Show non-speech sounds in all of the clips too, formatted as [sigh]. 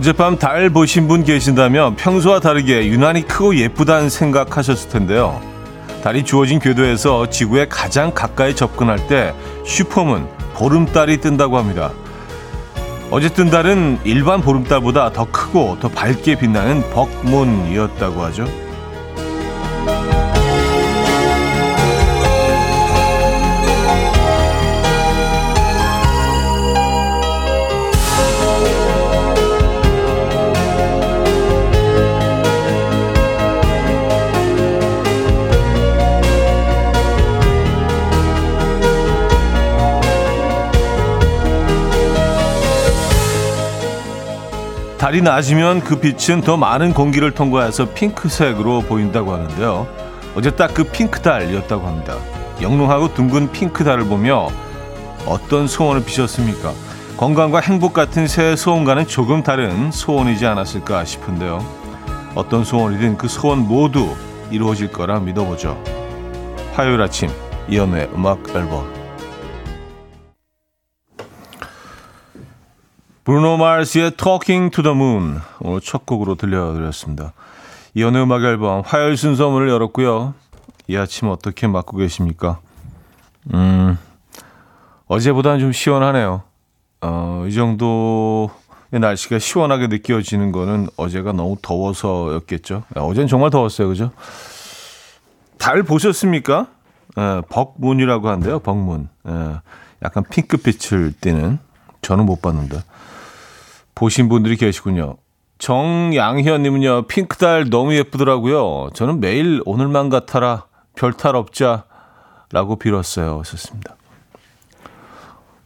어젯밤 달 보신 분 계신다면 평소와 다르게 유난히 크고 예쁘다는 생각하셨을 텐데요. 달이 주어진 궤도에서 지구에 가장 가까이 접근할 때 슈퍼문 보름달이 뜬다고 합니다. 뜬 달은 일반 보름달보다 더 크고 더 밝게 빛나는 벅문이었다고 하죠. 달이 낮으면 그 빛은 더 많은 공기를 통과해서 핑크색으로 보인다고 하는데요. 어제 딱 그 핑크달이었다고 합니다. 영롱하고 둥근 핑크달을 보며 어떤 소원을 비셨습니까? 건강과 행복 같은 새 소원과는 조금 다른 소원이지 않았을까 싶은데요. 어떤 소원이든 그 소원 모두 이루어질 거라 믿어보죠. 화요일 아침 이연우의 음악 앨범 브루노 마르스의 Talking to the Moon 오늘 첫 곡으로 들려드렸습니다. 이연의 음악 앨범 화요일 순서 문을 열었고요. 이 아침 어떻게 맞고 계십니까? 음, 어제보다는 좀 시원하네요. 어, 이 정도의 날씨가 시원하게 느껴지는 거는 어제가 너무 더워서였겠죠. 어제는 정말 더웠어요. 그죠? 달 보셨습니까? 예, 벅문이라고 한대요. 벅문. 예, 약간 핑크빛을 띠는 저는 못 봤는데. 보신 분들이 계시군요. 정양현님은요, 핑크달 너무 예쁘더라고요. 저는 매일 오늘만 같아라, 별탈 없자, 라고 빌었어요. 썼습니다.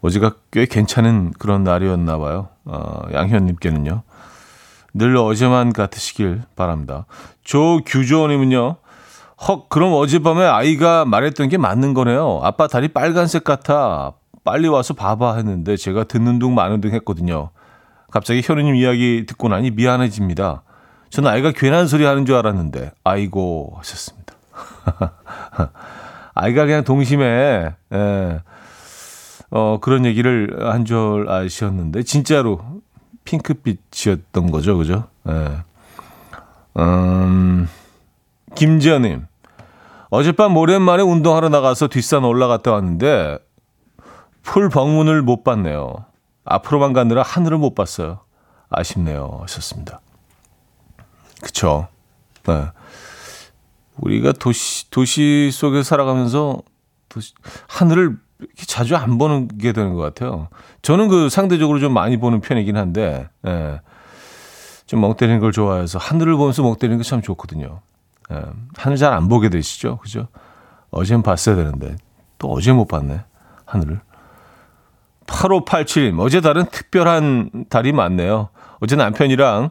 어제가 꽤 괜찮은 그런 날이었나 봐요. 어, 양현님께는요. 늘 어제만 같으시길 바랍니다. 조규조님은요, 헉, 그럼 어젯밤에 아이가 말했던 게 맞는 거네요. 아빠 다리 빨간색 같아. 빨리 와서 봐봐 했는데 제가 듣는 둥 마는 둥 했거든요. 갑자기 현우님 이야기 듣고 나니 미안해집니다. 저는 아이가 괜한 소리 하는 줄 알았는데, 아이고, 하셨습니다. [laughs] 아이가 그냥 동심에, 예, 어, 그런 얘기를 한 줄 아셨는데, 진짜로 핑크빛이었던 거죠, 그죠? 예. 음, 김지연님. 어젯밤 오랜만에 운동하러 나가서 뒷산 올라갔다 왔는데, 풀 방문을 못 봤네요. 앞으로만 가느라 하늘을 못 봤어요. 아쉽네요. 하셨습니다. 그쵸. 네. 우리가 도시, 도시 속에 살아가면서 도시, 하늘을 이렇게 자주 안 보는 게 되는 것 같아요. 저는 그 상대적으로 좀 많이 보는 편이긴 한데, 예. 좀멍 때리는 걸 좋아해서 하늘을 보면서 멍 때리는 게 참 좋거든요. 예. 하늘 잘 안 보게 되시죠? 그죠? 어제는 봤어야 되는데, 또 어제 못 봤네. 하늘을. 8587님, 어제 달은 특별한 달이 많네요. 어제 남편이랑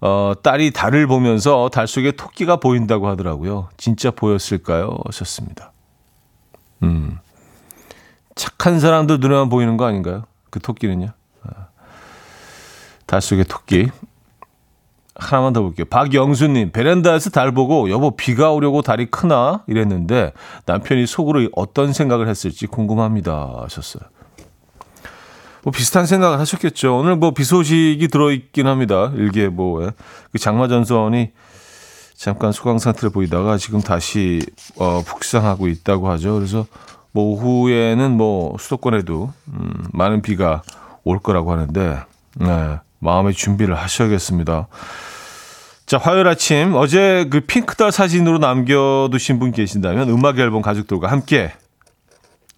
어, 딸이 달을 보면서 달 속에 토끼가 보인다고 하더라고요. 진짜 보였을까요? 하셨습니다. 음. 착한 사람들 눈에만 보이는 거 아닌가요? 그 토끼는요? 아. 달 속의 토끼. 하나만 더 볼게요. 박영수님, 베란다에서 달 보고 여보 비가 오려고 달이 크나? 이랬는데 남편이 속으로 어떤 생각을 했을지 궁금합니다. 하셨어요. 뭐 비슷한 생각을 하셨겠죠. 오늘 뭐 비 소식이 들어있긴 합니다. 일기예보에. 예. 그 장마 전선이 잠깐 소강 상태를 보이다가 지금 다시 어, 북상하고 있다고 하죠. 그래서 뭐 오후에는 뭐 수도권에도 음, 많은 비가 올 거라고 하는데 네, 마음의 준비를 하셔야겠습니다. 자, 화요일 아침 어제 그 핑크달 사진으로 남겨두신 분 계신다면 음악 앨범 가족들과 함께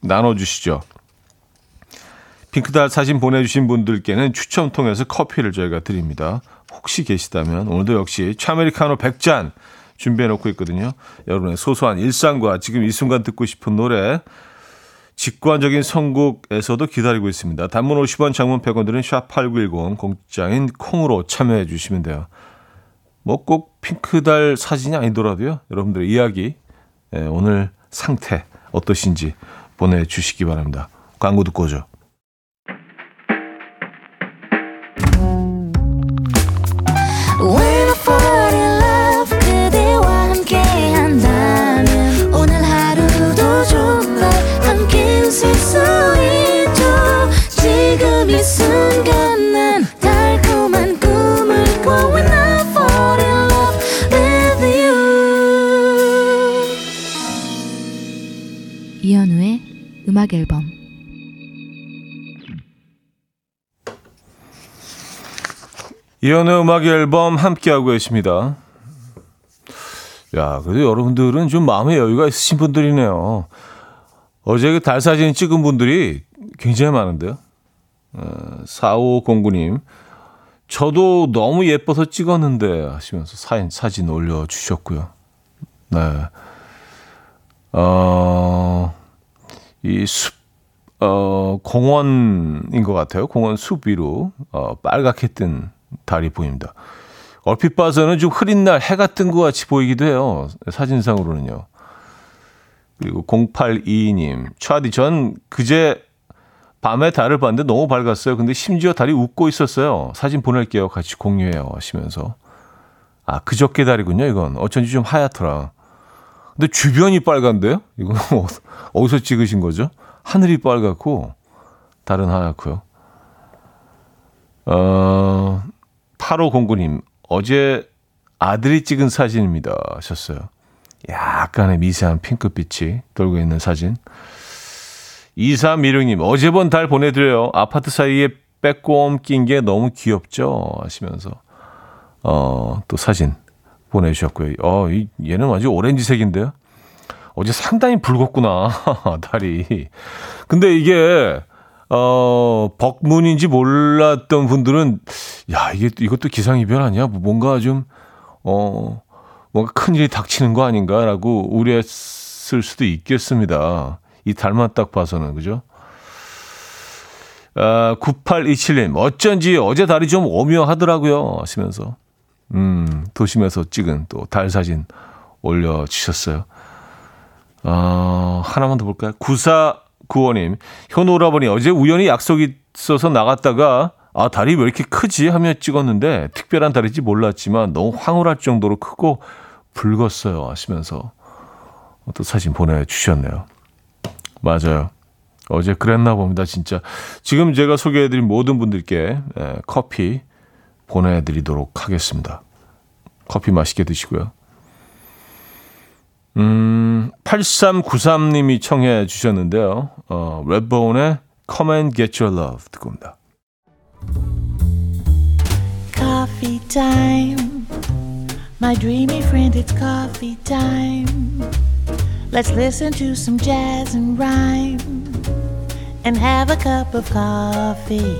나눠주시죠. 핑크달 사진 보내주신 분들께는 추첨 통해서 커피를 저희가 드립니다. 혹시 계시다면 오늘도 역시 차메리카노 100잔 준비해놓고 있거든요. 여러분의 소소한 일상과 지금 이 순간 듣고 싶은 노래 직관적인 선곡에서도 기다리고 있습니다. 단문 50원, 장문 100원들은 샵8910 공장인 콩으로 참여해 주시면 돼요. 뭐 꼭 핑크달 사진이 아니더라도요. 여러분들의 이야기 예, 오늘 상태 어떠신지 보내주시기 바랍니다. 광고 듣고 오죠. 이 순간 난 달콤한 꿈을 꿔 When I fall in love with you 이현우의 음악 앨범 이현우의 음악 앨범 함께하고 계십니다. 야, 그래도 여러분들은 좀 마음의 여유가 있으신 분들이네요. 어제 그 달 사진 찍은 분들이 굉장히 많은데요. 어, 4509님. 저도 너무 예뻐서 찍었는데 하시면서 사진, 사진 올려주셨고요. 네. 어, 이 숲, 어, 공원인 것 같아요. 공원 숲 위로, 어, 빨갛게 뜬 달이 보입니다. 얼핏 봐서는 좀 흐린 날 해가 뜬 것 같이 보이기도 해요. 사진상으로는요. 그리고 0822님, 차디 전 그제 밤에 달을 봤는데 너무 밝았어요. 근데 심지어 달이 웃고 있었어요. 사진 보낼게요. 같이 공유해요. 하시면서. 아, 그저께 달이군요. 이건. 어쩐지 좀 하얗더라. 근데 주변이 빨간데요? 이건 [laughs] 어디서 찍으신 거죠? 하늘이 빨갛고, 달은 하얗고요. 어, 8509님, 어제 아들이 찍은 사진입니다. 하셨어요. 약간의 미세한 핑크빛이 돌고 있는 사진. 2316님, 어제 본달 보내드려요. 아파트 사이에 빼꼼 낀 게 너무 귀엽죠? 하시면서, 어, 또 사진 보내주셨고요. 어, 이, 얘는 완전 오렌지색인데요? 어제 상당히 붉었구나, [laughs] 달이. 근데 이게, 어, 벅문인지 몰랐던 분들은, 야, 이게, 이것도 기상이변 아니야? 뭐 뭔가 좀, 어, 뭔가 큰일이 닥치는 거 아닌가라고 우려했을 수도 있겠습니다. 이 달만 딱 봐서는, 그죠? 아, 9827님, 어쩐지 어제 달이 좀 오묘하더라고요. 하시면서, 음, 도심에서 찍은 또 달 사진 올려주셨어요. 아, 하나만 더 볼까요? 9495님, 현우 오라버니 어제 우연히 약속이 있어서 나갔다가 아, 달이 왜 이렇게 크지? 하며 찍었는데 특별한 달인지 몰랐지만 너무 황홀할 정도로 크고 붉었어요. 하시면서 또 사진 보내주셨네요. 맞아요. 어제 그랬나 봅니다. 진짜. 지금 제가 소개해드린 모든 분들께 예, 커피 보내드리도록 하겠습니다. 커피 맛있게 드시고요. 음, 8393님이 청해 주셨는데요. 어, 레드본의 Come and Get Your Love 듣고 옵니다. Coffee. My dreamy friend, it's coffee time. Let's listen to some jazz and rhyme and have a cup of coffee.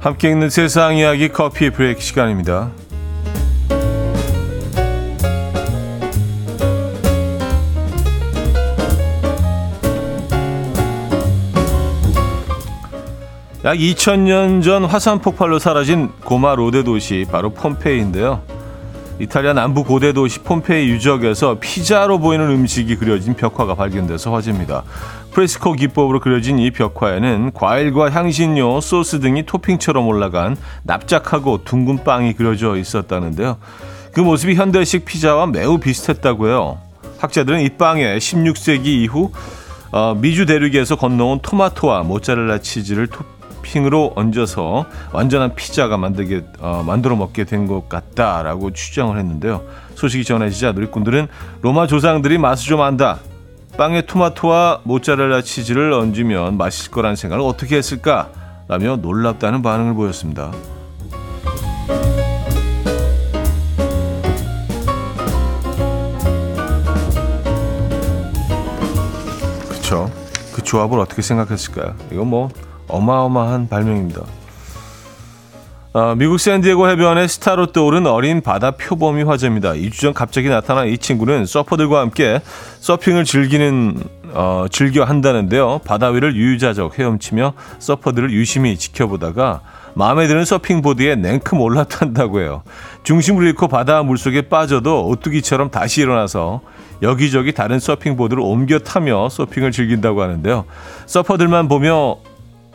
함께 있는 세상 이야기 커피 브레이크 시간입니다. 약 2000년 전 화산 폭발로 사라진 고마 로데 도시 바로 폼페이인데요. 이탈리아 남부 고대 도시 폼페이 유적에서 피자로 보이는 음식이 그려진 벽화가 발견돼서 화제입니다. 프레스코 기법으로 그려진 이 벽화에는 과일과 향신료, 소스 등이 토핑처럼 올라간 납작하고 둥근 빵이 그려져 있었다는데요. 그 모습이 현대식 피자와 매우 비슷했다고 해요. 학자들은 이 빵에 16세기 이후 어, 미주 대륙에서 건너온 토마토와 모짜렐라 치즈를 토핑 으로 얹어서 완전한 피자가 만들게 어, 만들어 먹게 된 것 같다라고 추정을 했는데요. 소식이 전해지자 누리꾼들은 로마 조상들이 맛을 좀 안다. 빵에 토마토와 모짜렐라 치즈를 얹으면 맛있을 거라는 생각을 어떻게 했을까? 라며 놀랍다는 반응을 보였습니다. 그쵸. 그 조합을 어떻게 생각했을까요? 이건 뭐 어마어마한 발명입니다. 아, 미국 샌디에고 해변에 스타로 떠오른 어린 바다 표범이 화제입니다. 2주 전 갑자기 나타난 이 친구는 서퍼들과 함께 서핑을 즐기는 어, 즐겨 한다는데요. 바다 위를 유유자적 헤엄치며 서퍼들을 유심히 지켜보다가 마음에 드는 서핑보드에 냉큼 올라탄다고 해요. 중심을 잃고 바다 물속에 빠져도 오뚜기처럼 다시 일어나서 여기저기 다른 서핑보드를 옮겨 타며 서핑을 즐긴다고 하는데요. 서퍼들만 보며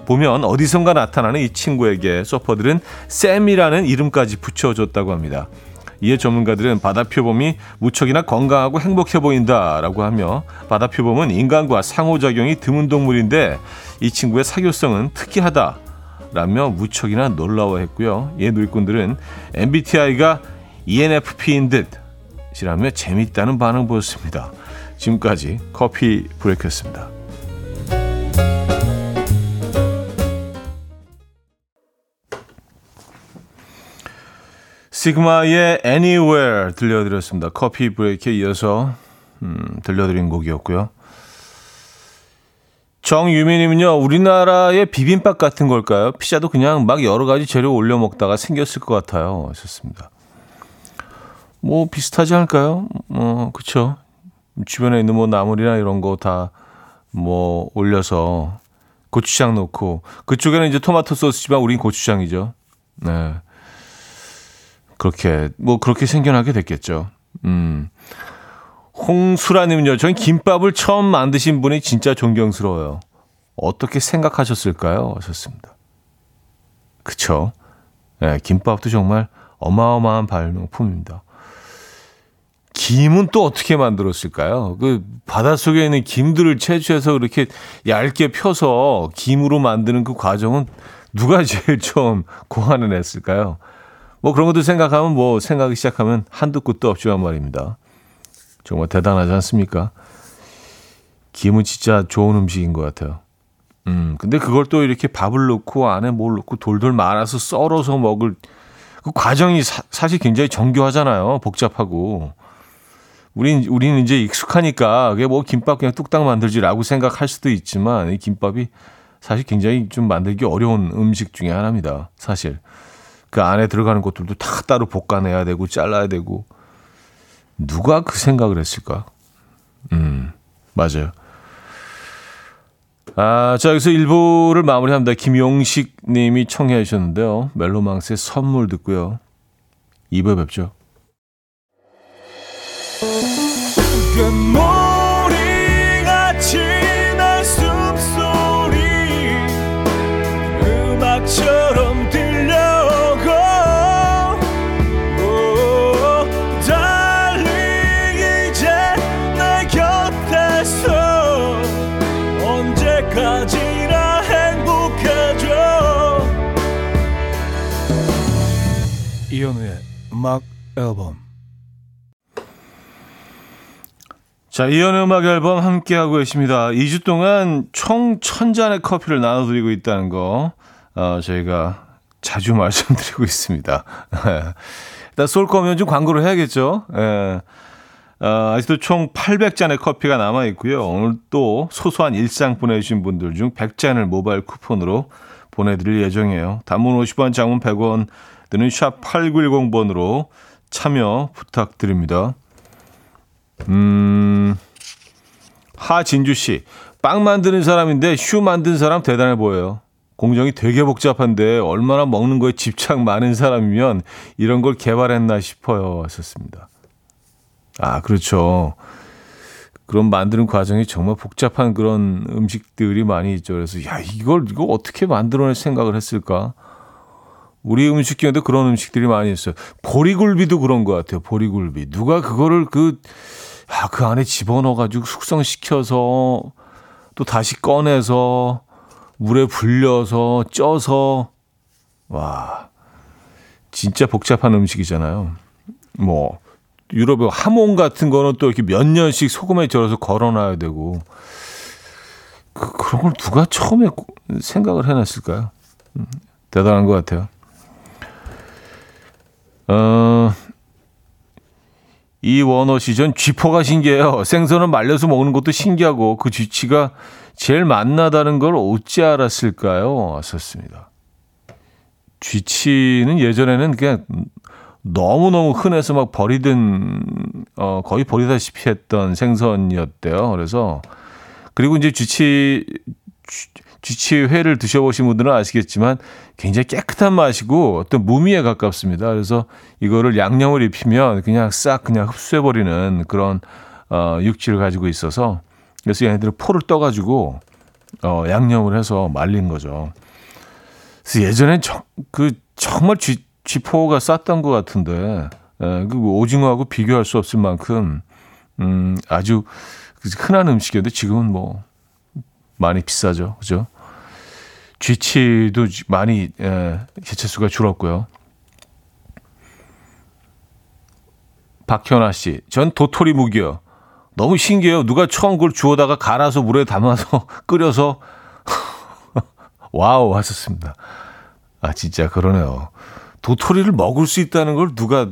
보면 어디선가 나타나는 이 친구에게 서퍼들은 샘이라는 이름까지 붙여줬다고 합니다. 이에 전문가들은 바다 표범이 무척이나 건강하고 행복해 보인다라고 하며 바다 표범은 인간과 상호작용이 드문 동물인데 이 친구의 사교성은 특이하다라며 무척이나 놀라워했고요. 이에 누리꾼들은 MBTI가 ENFP인 듯 시라며 재밌다는 반응 보였습니다. 지금까지 커피 브레이크였습니다. 시그마의 Anywhere 들려드렸습니다. 커피 브레이크에 이어서 음, 들려드린 곡이었고요. 정유미님은요, 우리나라의 비빔밥 같은 걸까요? 피자도 그냥 막 여러 가지 재료 올려 먹다가 생겼을 것 같아요. 하셨습니다. 뭐 비슷하지 않을까요? 뭐 그쵸. 주변에 있는 뭐 나물이나 이런 거 다 뭐 올려서 고추장 넣고 그쪽에는 이제 토마토 소스지만 우린 고추장이죠. 네. 그렇게 뭐 그렇게 생겨나게 됐겠죠. 음. 홍수라님은요, 저는 김밥을 처음 만드신 분이 진짜 존경스러워요. 어떻게 생각하셨을까요? 하셨습니다. 그쵸. 네, 김밥도 정말 어마어마한 발명품입니다. 김은 또 어떻게 만들었을까요? 그 바닷속에 있는 김들을 채취해서 그렇게 얇게 펴서 김으로 만드는 그 과정은 누가 제일 처음 [laughs] 고안을 했을까요? 뭐 그런 것도 생각하면 뭐 생각이 시작하면 한두 끝도 없지만 말입니다. 정말 대단하지 않습니까? 김은 진짜 좋은 음식인 것 같아요. 음, 근데 그걸 또 이렇게 밥을 넣고 안에 뭘 넣고 돌돌 말아서 썰어서 먹을 그 과정이 사, 사실 굉장히 정교하잖아요. 복잡하고. 우린, 우리는 이제 익숙하니까 그게 뭐 김밥 그냥 뚝딱 만들지라고 생각할 수도 있지만 이 김밥이 사실 굉장히 좀 만들기 어려운 음식 중에 하나입니다. 사실. 그 안에 들어가는 것들도 다 따로 볶아내야 되고 잘라야 되고. 누가 그 생각을 했을까? 음, 맞아요. 아, 자, 여기서 1부를 마무리합니다. 김용식 님이 청해 주셨는데요. 멜로망스의 선물 듣고요. 2부에 뵙죠. 음악 앨범 자, 이연의 음악 앨범 함께하고 계십니다. 2주 동안 총 1000잔의 커피를 나눠드리고 있다는 거, 어, 저희가 자주 [laughs] 말씀드리고 있습니다. [laughs] 일단 쏠 거면 좀 광고를 해야겠죠. 예. 어, 아직도 총 800잔의 커피가 남아 있고요. 오늘 또 소소한 일상 보내주신 분들 중 100잔을 모바일 쿠폰으로 보내드릴 예정이에요. 단문 50원, 장문 100원 드는 샵 8910번으로 참여 부탁드립니다. 음, 하진주 씨. 빵 만드는 사람인데 슈 만든 사람 대단해 보여요. 공정이 되게 복잡한데 얼마나 먹는 거에 집착 많은 사람이면 이런 걸 개발했나 싶어요. 하셨습니다. 아, 그렇죠. 그런 만드는 과정이 정말 복잡한 그런 음식들이 많이 있죠. 그래서 야, 이걸 이거 어떻게 만들어낼 생각을 했을까? 우리 음식경에도 그런 음식들이 많이 있어요. 보리굴비도 그런 것 같아요. 보리굴비. 누가 그거를 그, 아, 그 안에 집어넣어가지고 숙성시켜서 또 다시 꺼내서 물에 불려서 쪄서 와 진짜 복잡한 음식이잖아요. 뭐 유럽의 하몽 같은 거는 또 이렇게 몇 년씩 소금에 절여서 걸어놔야 되고 그, 그런 걸 누가 처음에 생각을 해놨을까요? 음, 대단한 것 같아요. 어, 이원호 씨, 전 쥐포가 신기해요. 생선을 말려서 먹는 것도 신기하고 그 쥐치가 제일 맛나다는 걸 어찌 알았을까요? 왔었습니다. 쥐치는 예전에는 그냥 너무너무 흔해서 막 버리든, 어, 거의 버리다시피 했던 생선이었대요. 그래서, 그리고 이제 쥐치, 쥐 치회를 드셔보신 분들은 아시겠지만 굉장히 깨끗한 맛이고 어떤 무미에 가깝습니다. 그래서 이거를 양념을 입히면 그냥 싹 그냥 흡수해버리는 그런 어, 육질을 가지고 있어서 그래서 얘네들은 포를 떠가지고 어, 양념을 해서 말린 거죠. 그래서 예전엔 저, 그 정말 쥐, 쥐포가 쌌던 것 같은데 에, 그 오징어하고 비교할 수 없을 만큼 음, 아주 흔한 음식이었는데 지금은 뭐 많이 비싸죠, 그죠? 쥐치도 많이 에, 개체수가 줄었고요. 박현아 씨, 전 도토리 묵이요. 너무 신기해요. 누가 처음 그걸 주워다가 갈아서 물에 담아서 [laughs] 끓여서 [laughs] 와우 하셨습니다. 아 진짜 그러네요. 도토리를 먹을 수 있다는 걸 누가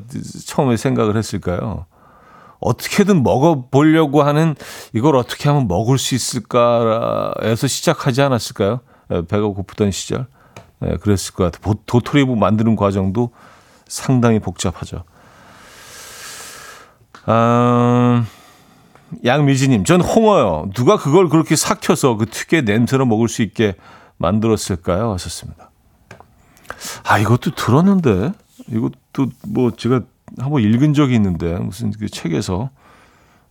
처음에 생각을 했을까요? 어떻게든 먹어보려고 하는 이걸 어떻게 하면 먹을 수 있을까에서 시작하지 않았을까요? 예, 배가 고프던 시절. 예, 그랬을 것 같아요. 도토리 만드는 과정도 상당히 복잡하죠. 아, 양미지님, 전 홍어요. 누가 그걸 그렇게 삭혀서 그 특유의 냄새로 먹을 수 있게 만들었을까요? 하셨습니다. 아, 이것도 들었는데, 이것도 뭐 제가 한번 읽은 적이 있는데, 무슨 그 책에서.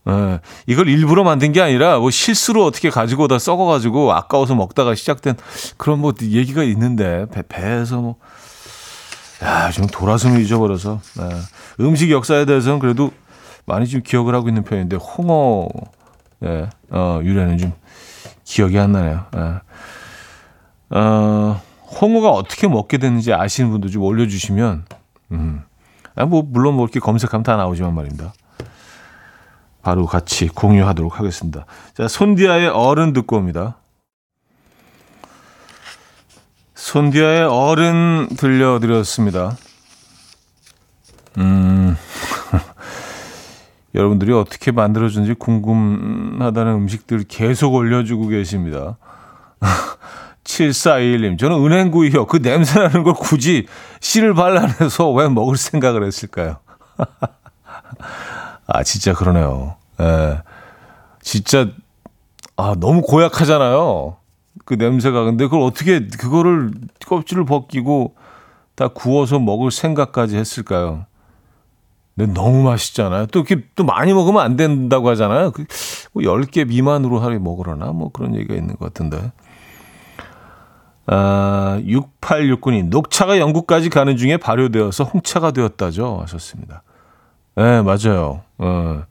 예, 이걸 일부러 만든 게 아니라 뭐 실수로 어떻게 가지고 다 썩어가지고 아까워서 먹다가 시작된 그런 뭐 얘기가 있는데, 배, 배에서 뭐. 야, 좀 돌아서면 잊어버려서. 예. 음식 역사에 대해서는 그래도 많이 좀 기억을 하고 있는 편인데, 홍어, 예, 어, 유래는 좀 기억이 안 나네요. 예. 어, 홍어가 어떻게 먹게 되는지 아시는 분들 좀 올려주시면, 음. 아, 뭐, 물론 뭐 이렇게 검색하면 다 나오지만 말입니다. 바로 같이 공유하도록 하겠습니다. 자, 손디아의 어른 듣고 옵니다. 손디아의 어른 들려드렸습니다. 음, [laughs] 여러분들이 어떻게 만들어준지 궁금하다는 음식들 계속 올려주고 계십니다. [laughs] 7421님, 저는 은행구이요. 그 냄새나는 걸 굳이 씨를 발라내서 왜 먹을 생각을 했을까요? [laughs] 아, 진짜 그러네요. 예. 진짜, 아, 너무 고약하잖아요. 그 냄새가. 근데 그걸 어떻게, 그거를 껍질을 벗기고 다 구워서 먹을 생각까지 했을까요? 근데 너무 맛있잖아요. 또 이렇게 또 많이 먹으면 안 된다고 하잖아요. 그, 뭐 10개 미만으로 하루에 먹으러나? 뭐 그런 얘기가 있는 것 같은데. 아, 6869님, 녹차가 영국까지 가는 중에 발효되어서 홍차가 되었다죠. 하셨습니다. 네, 맞아요. 어.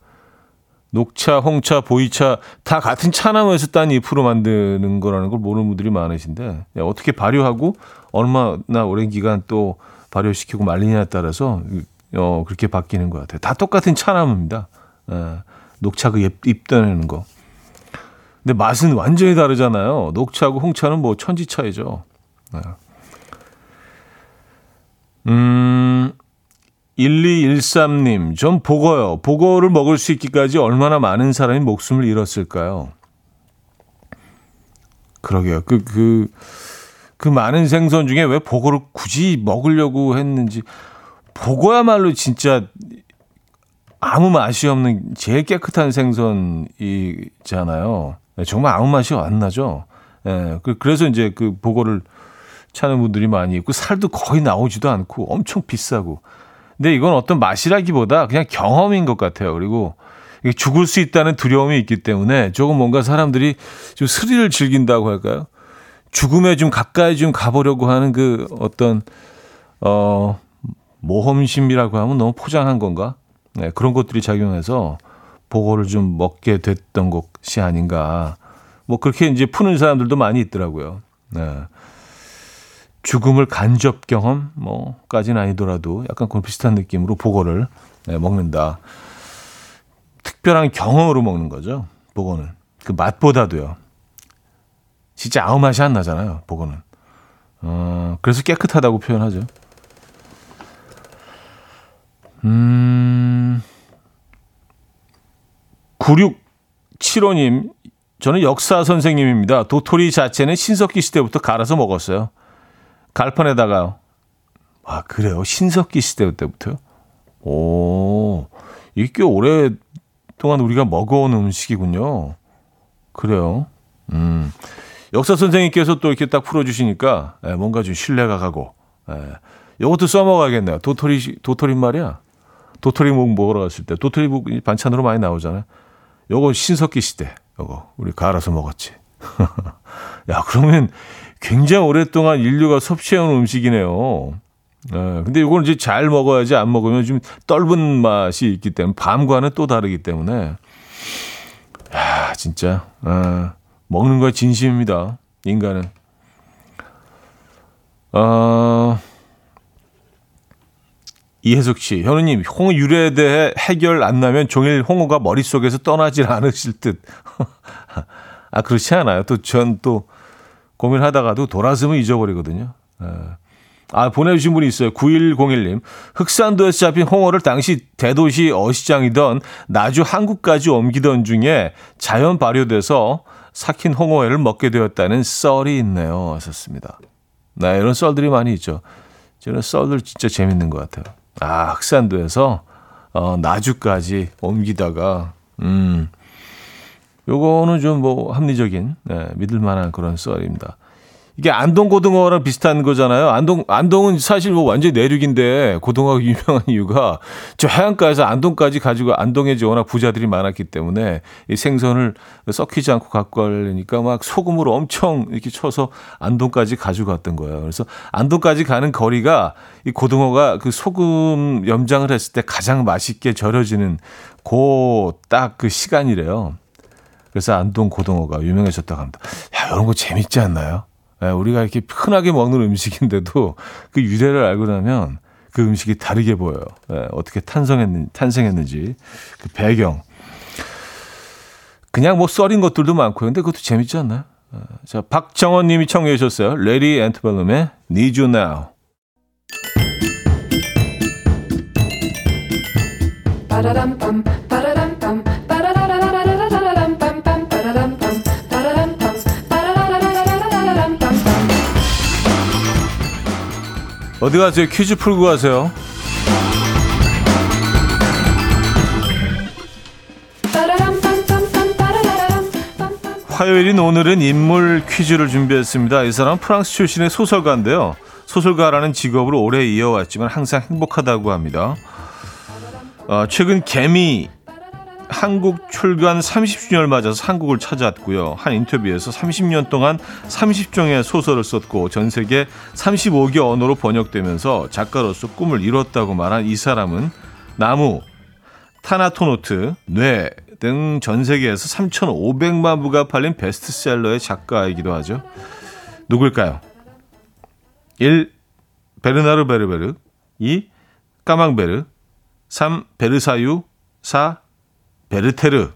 녹차, 홍차, 보이차 다 같은 차나무에서 딴 잎으로 만드는 거라는 걸 모르는 분들이 많으신데 어떻게 발효하고 얼마나 오랜 기간 또 발효시키고 말리냐에 따라서 어, 그렇게 바뀌는 것 같아요. 다 똑같은 차나무입니다. 예, 녹차 그 잎, 잎 떠내는 거. 근데 맛은 완전히 다르잖아요. 녹차하고 홍차는 뭐 천지 차이죠. 예. 음, 1213님, 전 보거요. 보거를 먹을 수 있기까지 얼마나 많은 사람이 목숨을 잃었을까요? 그러게요. 그, 그, 그 많은 생선 중에 왜 보거를 굳이 먹으려고 했는지. 보거야말로 진짜 아무 맛이 없는 제일 깨끗한 생선이잖아요. 정말 아무 맛이 안 나죠. 예, 그, 그래서 이제 그 보거를 찾는 분들이 많이 있고 살도 거의 나오지도 않고 엄청 비싸고. 근데 이건 어떤 맛이라기보다 그냥 경험인 것 같아요. 그리고 죽을 수 있다는 두려움이 있기 때문에 조금 뭔가 사람들이 좀 스릴을 즐긴다고 할까요? 죽음에 좀 가까이 좀 가보려고 하는 그 어떤 어 모험심이라고 하면 너무 포장한 건가? 네, 그런 것들이 작용해서 보고를 좀 먹게 됐던 것이 아닌가. 뭐 그렇게 이제 푸는 사람들도 많이 있더라고요. 네. 죽음을 간접 경험 뭐까지는 아니더라도 약간 그런 비슷한 느낌으로 보고를 네, 먹는다. 특별한 경험으로 먹는 거죠. 보고는 그 맛보다도요. 진짜 아무 맛이 안 나잖아요. 보고는. 어, 그래서 깨끗하다고 표현하죠. 음, 9675님, 저는 역사 선생님입니다. 도토리 자체는 신석기 시대부터 갈아서 먹었어요. 갈판에다가, 아, 그래요? 신석기 시대 때부터요? 오, 이게 꽤 오랫동안 우리가 먹어온 음식이군요. 그래요. 음. 역사 선생님께서 또 이렇게 딱 풀어주시니까, 예, 뭔가 좀 신뢰가 가고, 예. 이것도 써먹어야겠네요. 도토리, 도토리 말이야. 도토리 묵 먹으러 갔을 때 도토리 묵 반찬으로 많이 나오잖아요. 요거 신석기 시대 요거 우리 갈아서 먹었지. [laughs] 야 그러면 굉장히 오랫동안 인류가 섭취해온 음식이네요. 예, 근데 이걸 이제 잘 먹어야지 안 먹으면 좀 떫은 맛이 있기 때문에 밤과는 또 다르기 때문에 야 진짜 예, 먹는 거에 진심입니다. 인간은. 어, 이혜숙 씨, 현우님, 홍어 유래에 대해 해결 안 나면 종일 홍어가 머릿속에서 떠나질 않으실 듯. [laughs] 아, 그렇지 않아요. 또 전 또 고민하다가도 돌아서면 잊어버리거든요. 예. 아, 보내주신 분이 있어요. 9101님. 흑산도에서 잡힌 홍어를 당시 대도시 어시장이던 나주 한국까지 옮기던 중에 자연 발효돼서 삭힌 홍어회를 먹게 되었다는 썰이 있네요. 하셨습니다. 네, 이런 썰들이 많이 있죠. 저는 썰들 진짜 재밌는 것 같아요. 아, 흑산도에서 어, 나주까지 옮기다가, 음, 요거는 좀 뭐 합리적인, 네, 믿을 만한 그런 썰입니다. 이게 안동 고등어랑 비슷한 거잖아요. 안동 안동은 사실 뭐 완전 내륙인데 고등어가 유명한 [laughs] 이유가 저 해안가에서 안동까지 가지고 안동에 이제 워낙 부자들이 많았기 때문에 이 생선을 썩히지 않고 갖고 가려니까 막 소금으로 엄청 이렇게 쳐서 안동까지 가지고 갔던 거예요. 그래서 안동까지 가는 거리가 이 고등어가 그 소금 염장을 했을 때 가장 맛있게 절여지는 그딱그 시간이래요. 그래서 안동 고등어가 유명해졌다고 합니다. 야, 이런 거 재밌지 않나요? 예, 우리가 이렇게 흔하게 먹는 음식인데도 그 유래를 알고 나면 그 음식이 다르게 보여요. 예, 어떻게 탄생했는, 탄생했는지 그 배경. 그냥 뭐 썰인 것들도 많고요. 근데 그것도 재밌지 않나요? 예, 자, 박정원 님이 청해 주셨어요. Lady Antebellum의 Need You Now. Ba-da-dum-bum, 어디 가세요? 퀴즈 풀고 가세요. 화요일인 오늘은 인물 퀴즈를 준비했습니다. 이 사람 프랑스 출신의 소설가인데요. 소설가라는 직업을 오래 이어왔지만 항상 행복하다고 합니다. 어, 최근 개미 한국 출간 30주년을 맞아서 한국을 찾아왔고요. 한 인터뷰에서 30년 동안 30종의 소설을 썼고 전 세계 35개 언어로 번역되면서 작가로서 꿈을 이뤘다고 말한 이 사람은 나무, 타나토노트, 뇌 등 전 세계에서 3,500만 부가 팔린 베스트셀러의 작가이기도 하죠. 누굴까요? 1. 베르나르 베르베르 2. 까망베르 3. 베르사유 4. 베르테르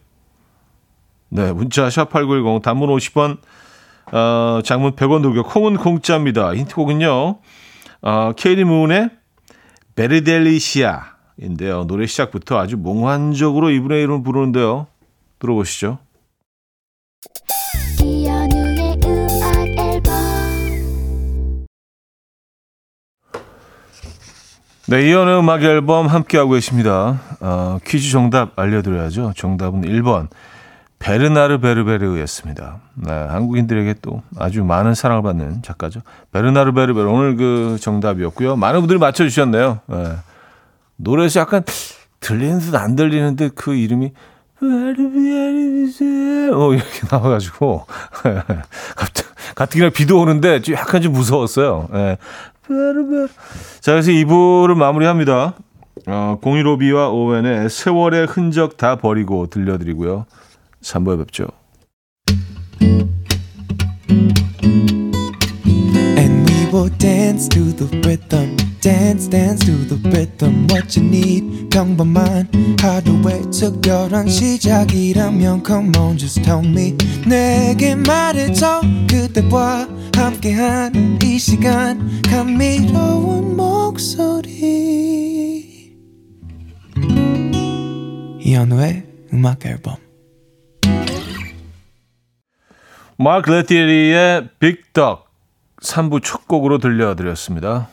네, 문자 샵8910 단문 50원 어, 장문 100원 들고 콩은 공짜입니다. 힌트곡은요. 어, 케이리 문의 베르델리시아인데요. 노래 시작부터 아주 몽환적으로 이분의 이름을 부르는데요. 들어보시죠. 네, 이현의 음악 앨범 함께하고 계십니다. 어, 퀴즈 정답 알려드려야죠. 정답은 1번. 베르나르 베르베르였습니다. 네, 한국인들에게 또 아주 많은 사랑을 받는 작가죠. 베르나르 베르베르 오늘 그 정답이었고요. 많은 분들이 맞춰주셨네요. 네. 노래에서 약간 들리는 듯 안 들리는 듯 그 이름이 베르베르 어, 이렇게 나와가지고 [laughs] 갑자기 가뜩이나 비도 오는데 좀 약간 좀 무서웠어요. 네. 자, 그래서 2부를 마무리합니다. 어, 015B와 오웬의 세월의 흔적 다 버리고 들려드리고요. 3부에 뵙죠. Dance to the rhythm. Dance, dance to the rhythm. What you need, 평범한 하루의 특별한 시작이라면 Come on, just tell me. 내게 말해줘. 그대와 함께한 이 시간. 감미로운 목소리. 이현우의 음악 앨범. 마크 레티에리의 빅덕 3부 첫 곡으로 들려드렸습니다.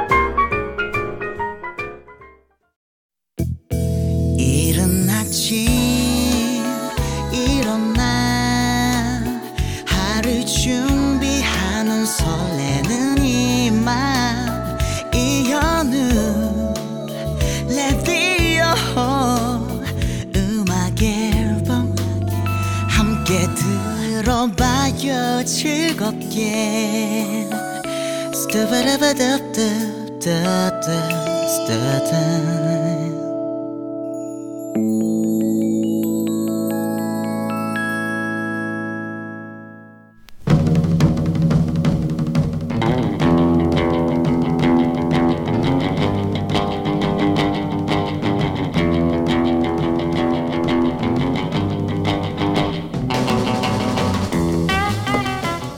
들어봐요 즐겁게. 스타바라바답답답답 스타다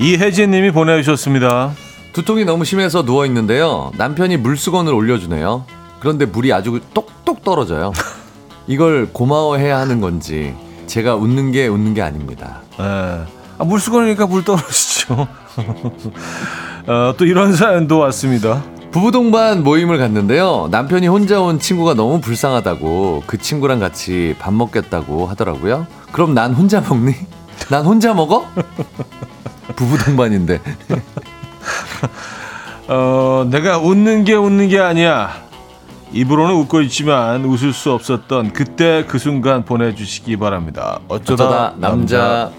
이혜진 님이 보내주셨습니다. 두통이 너무 심해서 누워 있는데요. 남편이 물수건을 올려주네요. 그런데 물이 아주 똑똑 떨어져요. 이걸 고마워해야 하는 건지 제가 웃는 게 웃는 게 아닙니다. 예. 아, 물수건이니까 물 떨어지죠. [laughs] 어, 또 이런 사연도 왔습니다. 부부 동반 모임을 갔는데요. 남편이 혼자 온 친구가 너무 불쌍하다고 그 친구랑 같이 밥 먹겠다고 하더라고요. 그럼 난 혼자 먹니? 난 혼자 먹어? 부부 동반인데. 어, 내가 웃는 게 웃는 게 아니야. 입으로는 웃고 있지만 웃을 수 없었던 그때 그 순간 보내주시기 바랍니다. 어쩌다, 어쩌다 남자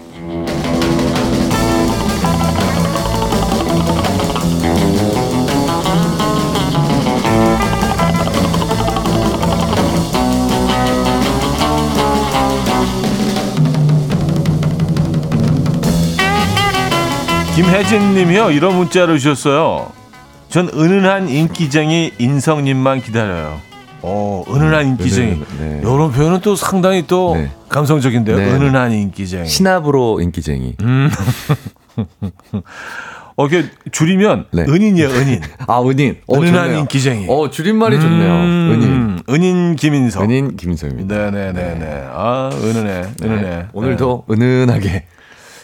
김혜진 님이요. 이런 문자를 주셨어요. 전 은은한 인기쟁이 인성님만 기다려요. 어, 은은한 인기쟁이. 은은, 네. 이런 표현은 또 상당히 또 네. 감성적인데요. 네. 은은한 인기쟁이. 신압으로 인기쟁이. [laughs] 어, 이게 줄이면 네. 은인이에요, 은인. [laughs] 아 은인. 어, 은은한 좋네요. 인기쟁이. 어 줄임말이 좋네요. 은인. 음, 은인 김인성. 은인 김인성입니다. 네네네 네. 아, 은은해, 은은해. 네. 오늘도 은은하게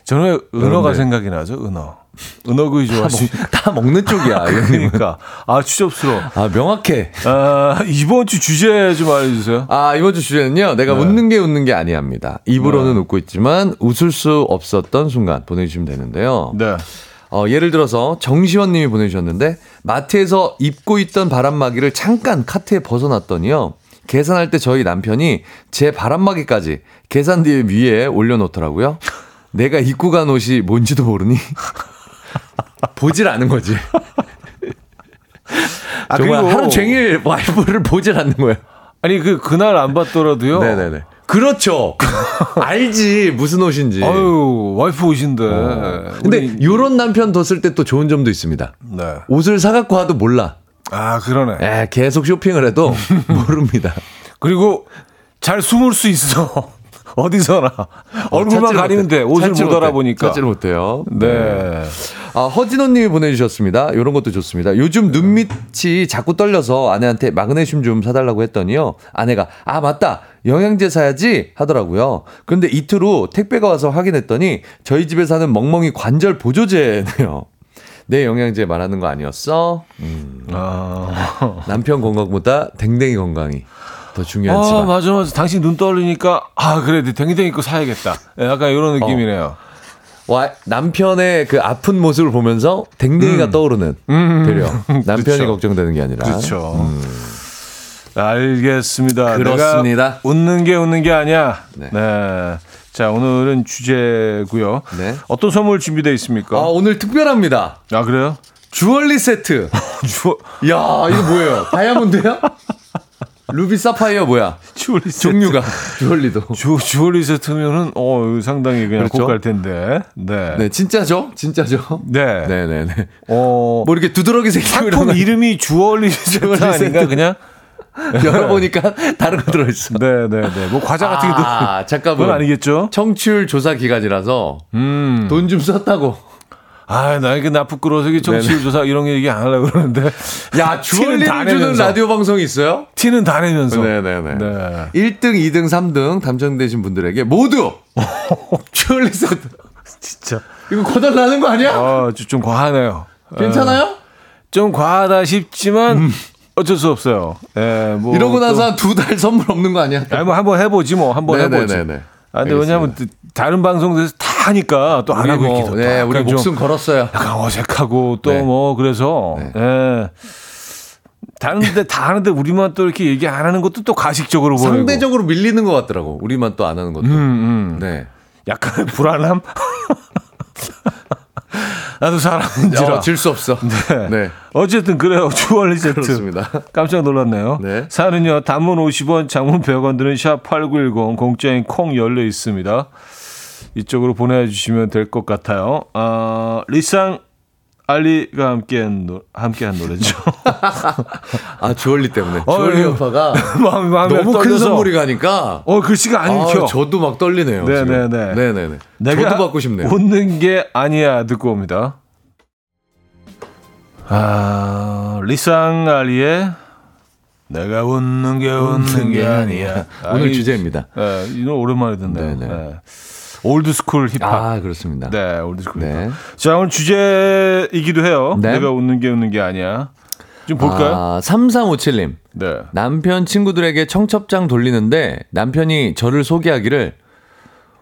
저는 왜 은어가. 생각이 나죠, 은어. 은어구이 다, 좋아하시 먹, 다 먹는 쪽이야. 이거는. 그러니까. 아, 추접스러워. 아 명확해. 아, 이번 주 주제 좀 알려주세요. 아 이번 주 주제는요. 내가 네. 웃는 게 웃는 게 아니합니다. 입으로는 웃고 있지만 웃을 수 없었던 순간 보내주시면 되는데요. 네. 어, 예를 들어서 정시원 님이 보내주셨는데 마트에서 입고 있던 바람막이를 잠깐 카트에 벗어놨더니요. 계산할 때 저희 남편이 제 바람막이까지 계산대 위에 올려놓더라고요. 내가 입고 간 옷이 뭔지도 모르니 [laughs] 보질 않은 거지. 아, 정말 하루 종일 와이프를 [laughs] 보질 않는 거야. 아니, 그, 그날 안 봤더라도요. 네네네. 그렇죠. [laughs] 알지 무슨 옷인지. 아유, 와이프 오신데. 어. 근데 요런 남편 뒀을 때 또 좋은 점도 있습니다. 네. 옷을 사갖고 와도 몰라. 아, 그러네. 에, 계속 쇼핑을 해도 모릅니다. 그리고 잘 숨을 수 있어. 어디서나. 얼굴만 가리면 못해. 돼. 옷을 못 못해. 알아보니까. 찾지를 못해요. 네. 아, 허진호 님이 보내주셨습니다. 이런 것도 좋습니다. 요즘 눈밑이 자꾸 떨려서 아내한테 마그네슘 좀 사달라고 했더니요. 아내가, 아, 맞다. 영양제 사야지 하더라고요. 그런데 이틀 후 택배가 와서 확인했더니 저희 집에 사는 멍멍이 관절 보조제네요. 내 영양제 말하는 거 아니었어? 음, 아, 남편 건강보다 댕댕이 건강이 더 중요하지만. 아 맞아, 맞아. 당신 눈 떨리니까, 아, 그래, 내 댕댕이 거 사야겠다. 예, 약간 이런 느낌이네요. 와, 남편의 그 아픈 모습을 보면서 댕댕이가 떠오르는 되려 [laughs] 남편이 그쵸. 걱정되는 게 아니라 그렇죠. 알겠습니다. 그렇습니다. 웃는 게 웃는 게 아니야. 네. 네. 자, 오늘은 주제고요. 네. 어떤 선물 준비되어 있습니까? 아, 오늘 특별합니다. 아, 그래요? 주얼리 세트. [laughs] 주 야, 이거 뭐예요? 다이아몬드야? [laughs] 루비 사파이어 뭐야? 주얼리 세트. 종류가 주얼리도. 주, 주얼리 세트면은, 어, 상당히 그냥 그렇죠. 고가일 텐데. 네. 네, 진짜죠? 진짜죠? 네. 네, 네, 네. 어, 뭐 이렇게 두드러기 이런 상품 거 이름이 주얼리 [laughs] 세트 아닌가. 그냥? 열어보니까 [laughs] 다른 거 들어있어. 네, 네, 네. 뭐 과자 같은 게 들어. 아, 잠깐만. 그건 아니겠죠? 청취율 조사 기간이라서 음. 돈 좀 썼다고. 아, 나 이게 나 부끄러워서 이게 정치율 조사 이런 거 얘기 안 하려고 그러는데. 야, 주얼리를 주는 내면서. 라디오 방송이 있어요? 티는 다 내면서. 네네네. 네. 1등, 2등, 3등 당첨되신 분들에게 모두 [laughs] 주얼리 세트. 진짜. 이거 거덜나는 거 아니야? 어, 좀, 좀 과하네요. 괜찮아요? 좀 과하다 싶지만 어쩔 수 없어요. 예, 뭐. 음. 이러고 또- 나서 한두달 선물 없는 거 아니야? 아니, 뭐 한번 해보지 뭐. 한번 해보지. 네네네네. 아, 근데 왜냐면 다른 방송에서 다 하니까 또 안 하고 우리 있기도 뭐, 네, 우리 목숨 걸었어요. 약간 어색하고 또 네. 뭐 그래서 네. 예. 다른데 다 하는데 우리만 또 이렇게 얘기 안 하는 것도 또 가식적으로 보이고. 상대적으로 밀리는 것 같더라고. 우리만 또 안 하는 것도. 음, 음. 네. 약간 [laughs] 불안함. [laughs] 나도 사람인지라. 어, 질수 없어. 네. 네. 어쨌든 그래요. 주얼리 [laughs] 세트. 그렇습니다. 깜짝 놀랐네요. 네. 사는요. 단문 50원, 장문 100원 드는 샵8910 공짜인 콩 열려 있습니다. 이쪽으로 보내주시면 될 것 같아요. 아, 리쌍 알리가 함께한, 노, 함께한 노래죠. [laughs] 아, 주얼리 때문에. 어, 주얼리 예. 오빠가 [laughs] 마음이, 마음이 너무 큰 떨려서. 선물이 가니까. 어, 글씨가 안 아, 읽혀. 저도 막 떨리네요. 네. 네, 네. 네네네. 내가 저도 받고 싶네요. 웃는 게 아니야 듣고 옵니다. 아, 리쌍 알리의 내가 웃는 게 웃는 게 아니야. 오늘 아, 주제입니다. 예, 이 노래 오랜만에 듣네요. 네네. 네. old school 힙합. 아, 그렇습니다. 네, old school 네. 힙합. 자, 오늘 주제이기도 해요. 네. 내가 웃는 게 웃는 게 아니야. 좀 볼까요? 아, 3357님. 네. 남편 친구들에게 청첩장 돌리는데 남편이 저를 소개하기를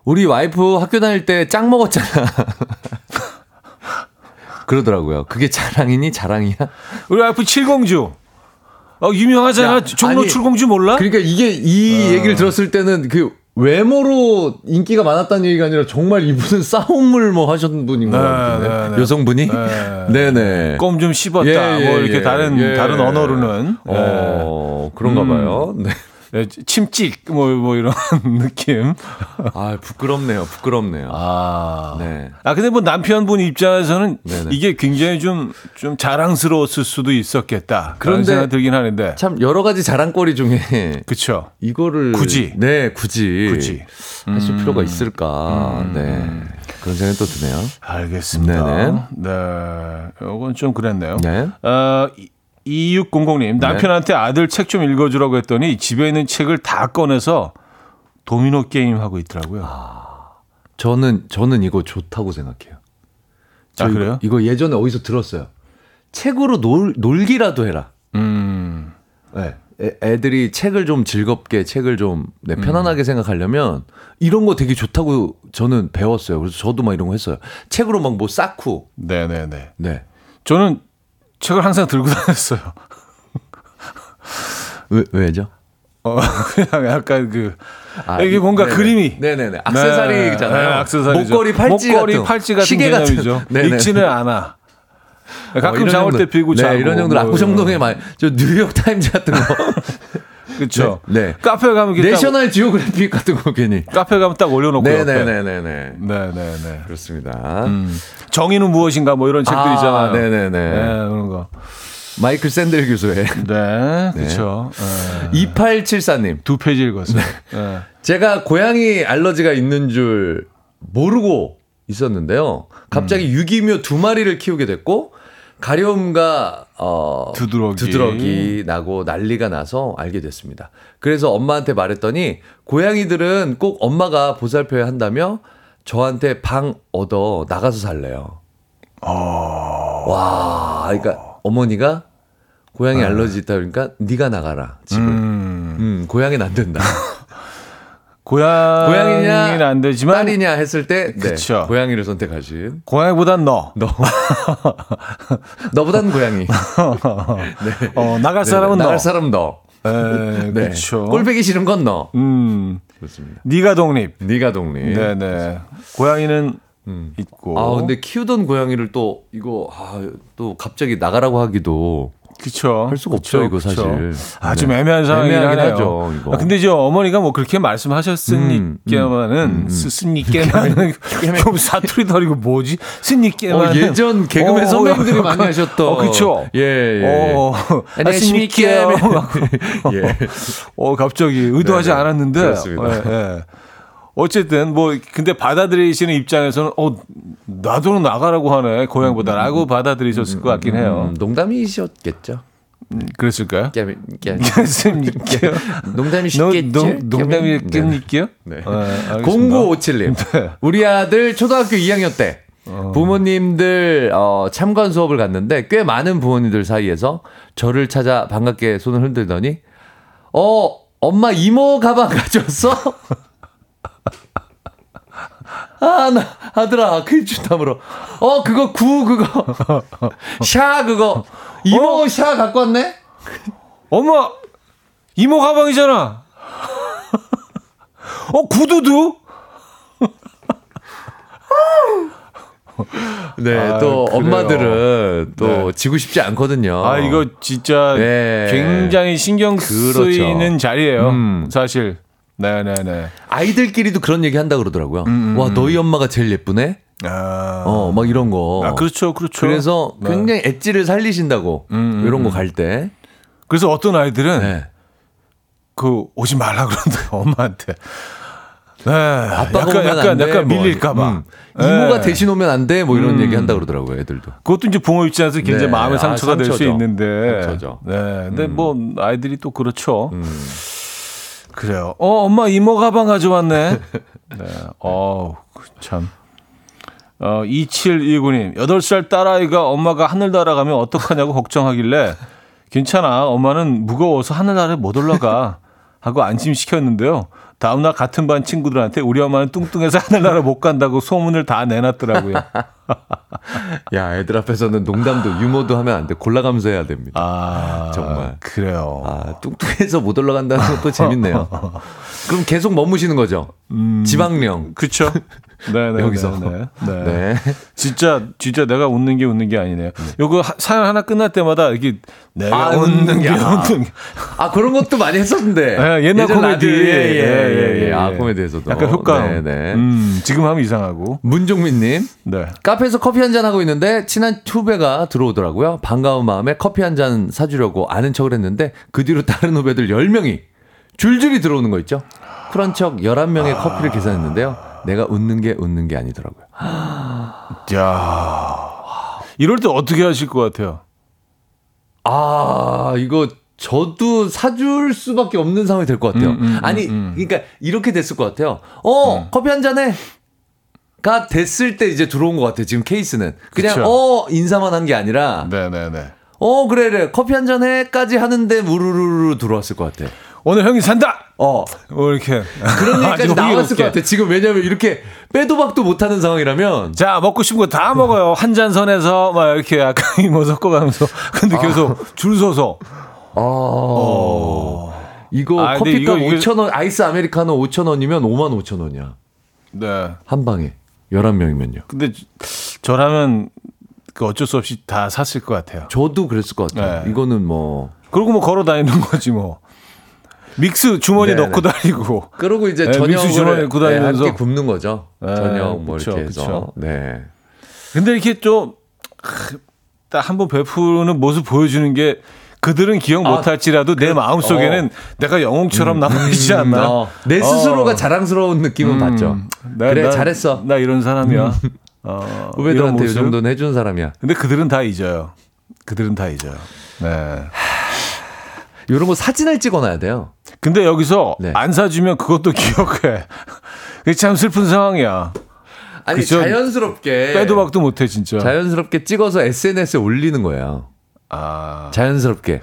우리 와이프 학교 다닐 때 짱 먹었잖아. [laughs] 그러더라고요. 그게 자랑이니 자랑이야? 우리 와이프 칠공주. 어, 유명하잖아. 야, 종로 아니, 칠공주 몰라? 그러니까 이게 이 얘기를 들었을 때는 그 외모로 인기가 많았다는 얘기가 아니라 정말 이분은 [laughs] 싸움을 뭐 하셨던 분인 것 네, 같은데 네, 네. 여성분이 네. 네네 [laughs] 껌 좀 씹었다. 예, 예, 뭐 이렇게 예, 다른 예. 다른 언어로는 네. 어 그런가 음. 봐요. 네. 네, 침찍 뭐뭐 이런 [laughs] 느낌. 아 부끄럽네요. 부끄럽네요. 아. 네. 아 근데 뭐 남편분 입장에서는 네네. 이게 굉장히 좀좀 자랑스러웠을 수도 있었겠다. 그런 생각 들긴 하는데. 참 여러 가지 자랑거리 중에 그렇죠. 이거를 굳이. 네 굳이 굳이. 하실 음. 필요가 있을까 네 그런 생각이 또 드네요. 알겠습니다. 네네. 네. 이건 좀 그랬네요. 네. 어, 2600님, 남편한테 아들 책 좀 읽어주라고 했더니 집에 있는 책을 다 꺼내서 도미노 게임 하고 있더라고요. 저는 저는 이거 좋다고 생각해요. 저 아, 이거- 그래요? 이거 예전에 어디서 들었어요. 책으로 놀 놀기라도 해라. 음. 네. 애, 애들이 책을 좀 즐겁게 책을 좀 네, 음. 편안하게 생각하려면 이런 거 되게 좋다고 저는 배웠어요. 그래서 저도 막 이런 거 했어요. 책으로 막 뭐 쌓고 네네네. 네. 저는 책을 항상 들고 [laughs] 다녔어요. 왜 왜죠? 어, [laughs] 그냥 약간 그, 아, 이게 뭔가 네네. 그림이. 네네네. 악세사리잖아요. 네, 악세사리죠. 목걸이 팔찌 목걸이 같은 팔찌 같은 시계 같은. 개념이죠. [laughs] 네네. 읽지는 않아. 어, 가끔 이런 잠올 때 정도- 피고 네, 자고. 이런 정도로 뭐 압구정동에 많이 저 뉴욕 타임즈 같은 거. 그렇죠. 네. 네. 카페 가면 내셔널 지오그래픽 같은 거 괜히. 카페 가면 딱 올려놓고. 네네네네네. 네네네. 그렇습니다. 음. 정의는 무엇인가 뭐 이런 책들 아, 있잖아요. 네네네. 네, 그런 거. 마이클 샌델 교수의 네, 그렇죠. 2874님. 두 페이지 읽었어요. 네. 제가 고양이 알러지가 있는 줄 모르고 있었는데요. 갑자기 음. 유기묘 두 마리를 키우게 됐고 가려움과 어 두드러기. 두드러기 나고 난리가 나서 알게 됐습니다. 그래서 엄마한테 말했더니 고양이들은 꼭 엄마가 보살펴야 한다며 저한테 방 얻어 나가서 살래요. 어. 와, 그러니까 어머니가 고양이 알러지 있다 그러니까 네가 나가라 집을. 음, 음. 고양이는 안 된다. [laughs] 고양이냐 안 되지만 딸이냐 했을 때 네, 그쵸. 고양이를 선택하신 고양이보단 너. 너 [laughs] 너보단 고양이 [laughs] 어, 나갈 네, 사람은 나갈 너. 사람 너 에, [laughs] 네. 그렇죠. 꼴배기 싫은 건 너 음. 그렇습니다 네가 독립. 네가 독립 네, 네. 고양이는 음. 있고. 아 근데 키우던 고양이를 또 이거 아, 또 갑자기 나가라고 하기도 그쵸. 할 수가 그쵸, 없죠, 이거. 사실. 아, 좀 네. 애매한 상황이긴. 하죠, 이거. 아, 근데 이제 어머니가 뭐 그렇게 말씀하셨으니까만은, 스니께만은, 좀 사투리 덜이고 뭐지? 스니께만은. 어, 예전 개그맨 어, 선배님들이 어, 많이 하셨던. 어, 그쵸. 예, 예. 어, 안녕하십니까. [laughs] 예. 어, 갑자기 의도하지 네네. 않았는데. 그렇습니다. 예, 예. 어쨌든 뭐 근데 받아들이시는 입장에서는 어 나도 나가라고 하네 고향보다라고 받아들이셨을 것 같긴 해요. 음, 농담이셨겠죠. 그랬을까요? 깨, 깨. [laughs] 그랬습니까? 농담이셨겠죠. 농담이겠니까요? 네. 네. 알겠습니다. 0957님. 네. 우리 아들 초등학교 2학년 때 부모님들 어, 참관 수업을 갔는데 꽤 많은 부모님들 사이에서 저를 찾아 반갑게 손을 흔들더니 어 엄마 이모 가방 [laughs] 가져왔어? 아, 나, 아들아, 글주담으로. 어, 그거 구, 그거. [laughs] 샤, 그거. 이모 샤 갖고 왔네? 엄마 이모 가방이잖아. 어 구두도? [laughs] 네, 아, 또 그래요. 엄마들은 또 네. 지고 싶지 않거든요. 아 이거 진짜 네. 굉장히 신경 그렇죠. 쓰이는 자리예요. 음. 사실. 네네네. 아이들끼리도 그런 얘기 한다 그러더라고요. 와, 너희 엄마가 제일 예쁘네? 아, 어, 막 이런 거. 아 그렇죠, 그렇죠. 그래서 네. 굉장히 엣지를 살리신다고 음, 이런 음, 거갈 때. 그래서 어떤 아이들은 네. 그 오지 말라 그러는데 [laughs] 엄마한테. 네. 아빠가 약간 약간 약간 뭐. 밀릴까봐. 음. 이모가 대신 오면 안 돼, 뭐 이런 음. 얘기 한다 그러더라고요, 애들도. 그것도 이제 부모 입장에서 굉장히 네. 마음의 아, 상처가 될수 상처죠. 있는데. 상처죠. 네. 근데 뭐 아이들이 또 그렇죠. 음. 그래요. 어, 엄마 이모 가방 가져왔네. [laughs] 네. 어, 참. 어, 2719님, 8살 딸아이가 엄마가 하늘 날아가면 어떡하냐고 걱정하길래 괜찮아. 엄마는 무거워서 하늘 아래 못 올라가. 하고 안심시켰는데요. 다음날 같은 반 친구들한테 우리 엄마는 뚱뚱해서 [laughs] 하늘나라 못 간다고 소문을 다 내놨더라고요. [laughs] 야, 애들 앞에서는 농담도 유머도 하면 안 돼. 골라가면서 해야 됩니다. 아, 정말. 그래요. 아, 뚱뚱해서 못 올라간다는 것도 재밌네요. [laughs] 그럼 계속 머무시는 거죠. 지방령. 그쵸? 네네. 여기서. 네, 네. 네. 진짜, 진짜 내가 웃는 게 웃는 게 아니네요. 요거 하- 사연 하나 끝날 때마다 이게 내가 아, 웃는 게 아. 웃는 게. 아, 그런 것도 많이 했었는데. 네, 옛날 코미디. 라디오, 예, 예, 예, 예. 아, 코미디에서도. 약간 효과음. 네, 네. 음, 지금 하면 이상하고. 문종민님. 네. 카페에서 커피 한 잔 하고 있는데 친한 후배가 들어오더라고요. 반가운 마음에 커피 한 잔 사주려고 아는 척을 했는데 그 뒤로 다른 후배들 10명이 줄줄이 들어오는 거 있죠. 쿨한 척 11명의 커피를 계산했는데요. 내가 웃는 게 웃는 게 아니더라고요. [gasps] 야 이럴 때 어떻게 하실 것 같아요? 아, 이거 저도 사줄 수밖에 없는 상황이 될 것 같아요. 음, 음, 아니, 음, 음. 그러니까 이렇게 됐을 것 같아요. 어, 커피 한 잔해. 가 됐을 때 이제 들어온 것 같아요. 지금 케이스는. 그냥, 그쵸. 어, 인사만 한 게 아니라, 네네네. 어, 그래, 그래. 커피 한 잔 해까지 하는데 무르르르 들어왔을 것 같아. 오늘 형이 산다! 어. 뭐 이렇게. 그런 [laughs] 얘기까지 나왔을. 것 같아. 지금 왜냐면 이렇게 빼도 박도 못하는 상황이라면. 자, 먹고 싶은 거 다 먹어요. 한 잔 선에서 막 이렇게 약간 이모 [laughs] 섞어가면서. 근데 계속 줄 서서. 어. 이거 아, 커피값 이거- 이거- 5,000원, 아이스 아메리카노 5,000원이면 5만 5,000원이야. 네. 한 방에. 11명이면요. 근데 저라면 그 어쩔 수 없이 다 샀을 것 같아요. 저도 그랬을 것 같아요. 네. 이거는 뭐. 그리고 뭐 걸어 다니는 거지 뭐. 믹스 주머니 네, 넣고 네. 다니고. 그러고 이제 네, 다니면서. 네, 함께 굽는 거죠. 네, 저녁 뭐 그쵸, 이렇게 해서. 그쵸. 네. 근데 이렇게 좀 딱 한번 베푸는 모습 보여주는 게 그들은 기억 아, 못할지라도 내 마음 속에는 내가 영웅처럼 남아있지 않나. 어, 내 스스로가 어. 자랑스러운 느낌은 음, 받죠. 나- 그래 나- 잘했어. 나 이런 사람이야. 어, 이런 후배들한테 이. 정도는 해준 사람이야. 근데 그들은 다 잊어요. 그들은 다 잊어요. 네. 이런 거 사진을 찍어놔야 돼요. 근데 여기서 네. 안 사주면 그것도 [laughs] 기억해. 그게 참 슬픈 상황이야. 아니 그죠? 자연스럽게 빼도 박도 못해 진짜. 자연스럽게 찍어서 SNS에 올리는 거예요. 아, 자연스럽게.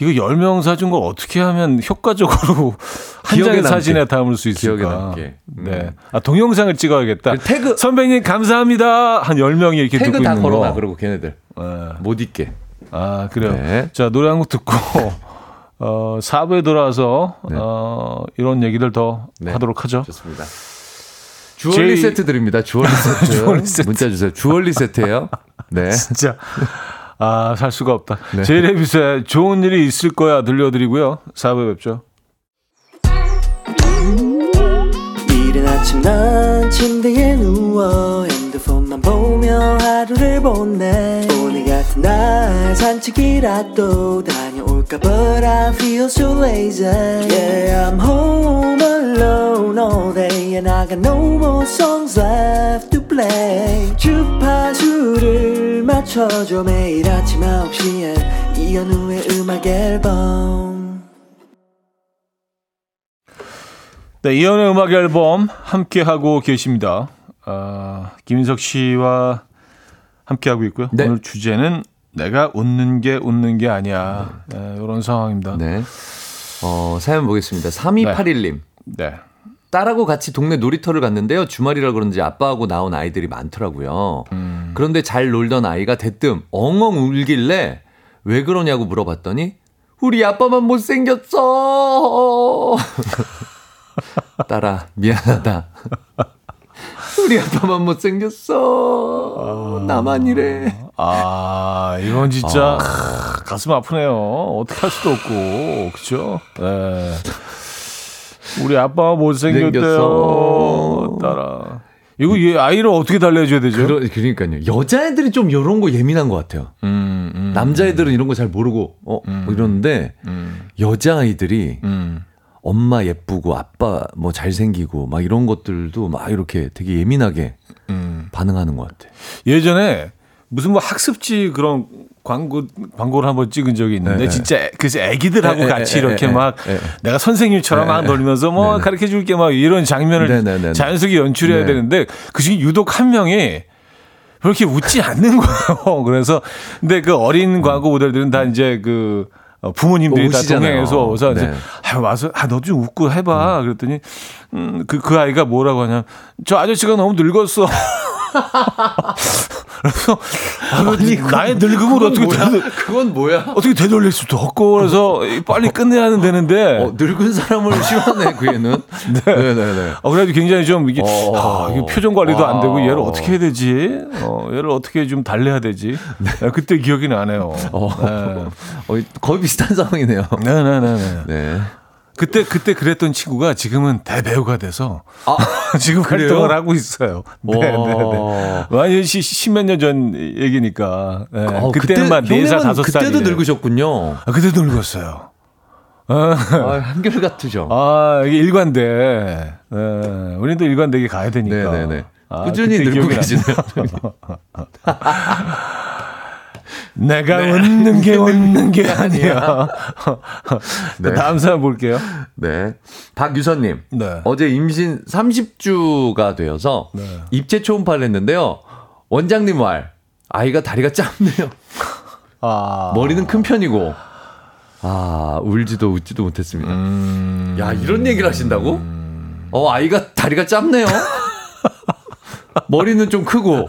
이거 10명 사준 걸 어떻게 하면 효과적으로 [laughs] 한 장의 남게. 사진에 담을 수 있을까? 기억에 남게. 음. 네. 아, 동영상을 찍어야겠다. 그리고 태그- 선배님 감사합니다. 한 10명이 이렇게 태그 듣고 다 있는 걸어놔. 거. 그리고 걔네들 네. 못 잊게. 아, 그래요. 네. 자, 노래 한 곡 듣고 [laughs] 어, 4부에 돌아와서 네. 어, 이런 얘기들 더 네. 하도록 하죠. 좋습니다. 주얼리 제이- 세트 드립니다. 주얼리 [laughs] 세트. 주얼리 세트. 문자 주세요. 주얼리 세트예요. 네. [laughs] 진짜 아, 살 수가 없다. 네. 제이레빗의 좋은 일이 있을 거야 들려드리고요. 4부에 뵙죠. 이른 아침 난 침대에 누워 핸드폰만 보며 하루를 보내 오늘 같은 날 산책이라도 다 녀올까 But I feel so lazy Yeah I'm home alone all day And I got no more songs left to play 주파수를 맞춰줘 매일 아침 9시에 이현우의 음악 앨범 네, 이연의 음악 앨범 함께 하고 계십니다. 아, 김인석 씨와 함께 하고 있고요. 네. 오늘 주제는 내가 웃는 게 웃는 게 아니야. 네, 이런 상황입니다. 네. 네. 어, 사연 보겠습니다. 3281님. 딸하고 같이 동네 놀이터를 갔는데요. 주말이라 그런지 아빠하고 나온 아이들이 많더라고요. 음. 그런데 잘 놀던 아이가 대뜸 엉엉 울길래 왜 그러냐고 물어봤더니 우리 아빠만 못생겼어. [laughs] 딸아, 미안하다. 우리 아빠만 못생겼어. 나만 이래. 아, 이건 진짜 크, 가슴 아프네요. 어떻게 할 수도 없고, 그죠? 네. 우리 아빠가 못생겼대요. 따라. 이거 얘 아이를 어떻게 달래줘야 되죠? 그러, 그러니까요. 여자애들이 좀 이런 거 예민한 것 같아요. 음, 음, 남자애들은 이런 거 잘 모르고, 어, 뭐 이러는데, 음, 여자아이들이 음. 엄마 예쁘고 아빠 뭐 잘생기고 막 이런 것들도 막 이렇게 되게 예민하게 음. 반응하는 것 같아. 예전에 무슨 뭐 학습지 그런 광고 광고를 한번 찍은 적이 있는데 네, 네. 진짜 애- 그래서 애기들하고 네, 네, 같이 네, 이렇게 네, 막 네. 내가 선생님처럼 네, 막 네. 놀면서 뭐 네, 네. 가르쳐 줄게 막 이런 장면을. 자연스럽게 연출해야 네. 되는데 그중에 유독 한 명이 그렇게 웃지 않는 [laughs] 거예요. 그래서 근데 그 어린 광고 모델들은 다 이제 그 어, 부모님들이 다. 동행해서 이제 네. 아 와서 아 너 좀 웃고 해봐 그랬더니 음그 그 아이가 뭐라고 하냐면 저 아저씨가 너무 늙었어. 그래서 아니, 나의 늙음을 어떻게 되돌, 그건 뭐야? 어떻게 되돌릴 수도 없고 그래서 빨리 끝내야 되는데 어, 늙은 사람을 싫어하네 그 애는. 네, 네, 네. 어, 그래도 굉장히 좀 이게, 어. 아, 표정 관리도 안 되고 와. 얘를 어떻게 해야 되지? 어, 얘를 어떻게 좀 달래야 되지? 네, 그때 기억이 나네요. 어, 네. 어, 거의 비슷한 상황이네요. 네네네. 네. 그때, 그때 그랬던 친구가 지금은 대배우가 돼서 [laughs] 지금 그래요? 활동을 하고 있어요. 네 네네. 와. 완전 시, 십몇 년 전 얘기니까. 네. 어, 그때는 막 그때- 4살, 형님은 5살. 그때도 늙으셨군요. 아, 그때도 늙었어요. 아, 아, 한결 같으죠. 아, 이게 일관돼. 네. 우리도 일관되게 가야 되니까. 네네네. 아, 꾸준히 늙고 계시네요. [laughs] [laughs] 내가 웃는 게 웃는 게 [laughs] 아니야. [laughs] 네. 다음 사람 볼게요. 네. 박유선님. 네. 어제 임신 30주가 되어서 네. 입체 초음파를 했는데요. 원장님 말. 아이가 다리가 짧네요. [laughs] 아. 머리는 큰 편이고. 아, 울지도 웃지도 못했습니다. 음. 야, 이런 얘기를 하신다고? 어, 아이가 다리가 짧네요. 머리는 좀 크고.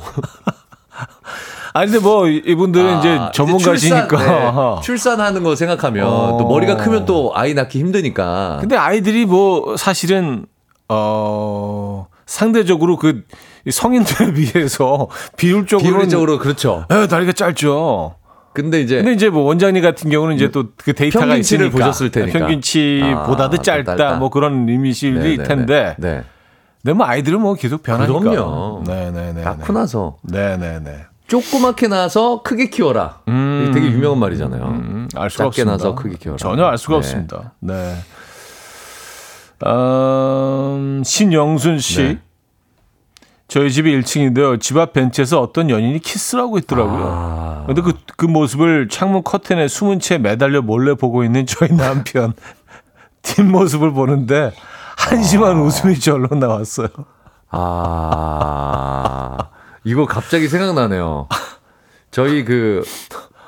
아니, 근데 뭐, 이분들은 아, 이제 전문가시니까. 출산, 네, [laughs] 출산하는 거 생각하면 어. 또 머리가 크면 또 아이 낳기 힘드니까. 근데 아이들이 뭐, 사실은, 어, 상대적으로 그 성인들에 [laughs] 비해서 비율적으로. 비율적으로 그렇죠. 에, 다리가 짧죠. 근데 이제 근데 이제 뭐 원장님 같은 경우는 이제 또 그 데이터가 평균치를 있으니까 보셨을 테니까. 평균치보다도 아, 짧다, 짧다. 뭐 그런 의미실이 네, 있 네, 텐데. 네. 근데 뭐 아이들은 뭐 계속 변하니까. 그럼요. 네네네. 낳고 나서 네네네. 조그맣게 나서 크게 키워라. 음. 되게 유명한 말이잖아요. 음, 알 수가 작게 없습니다. 나서 크게 키워라. 전혀 알 수가 네. 없습니다. 네. 음, 신영순 씨. 네. 저희 집이 1층인데요. 집 앞 벤치에서 어떤 연인이 키스를 하고 있더라고요. 아. 근데 그, 그 모습을 창문 커튼에 숨은 채 매달려 몰래 보고 있는 저희 남편. [laughs] 뒷모습을 보는데 한심한 웃음이 절로 나왔어요. 아, 이거 갑자기 생각나네요. 저희 그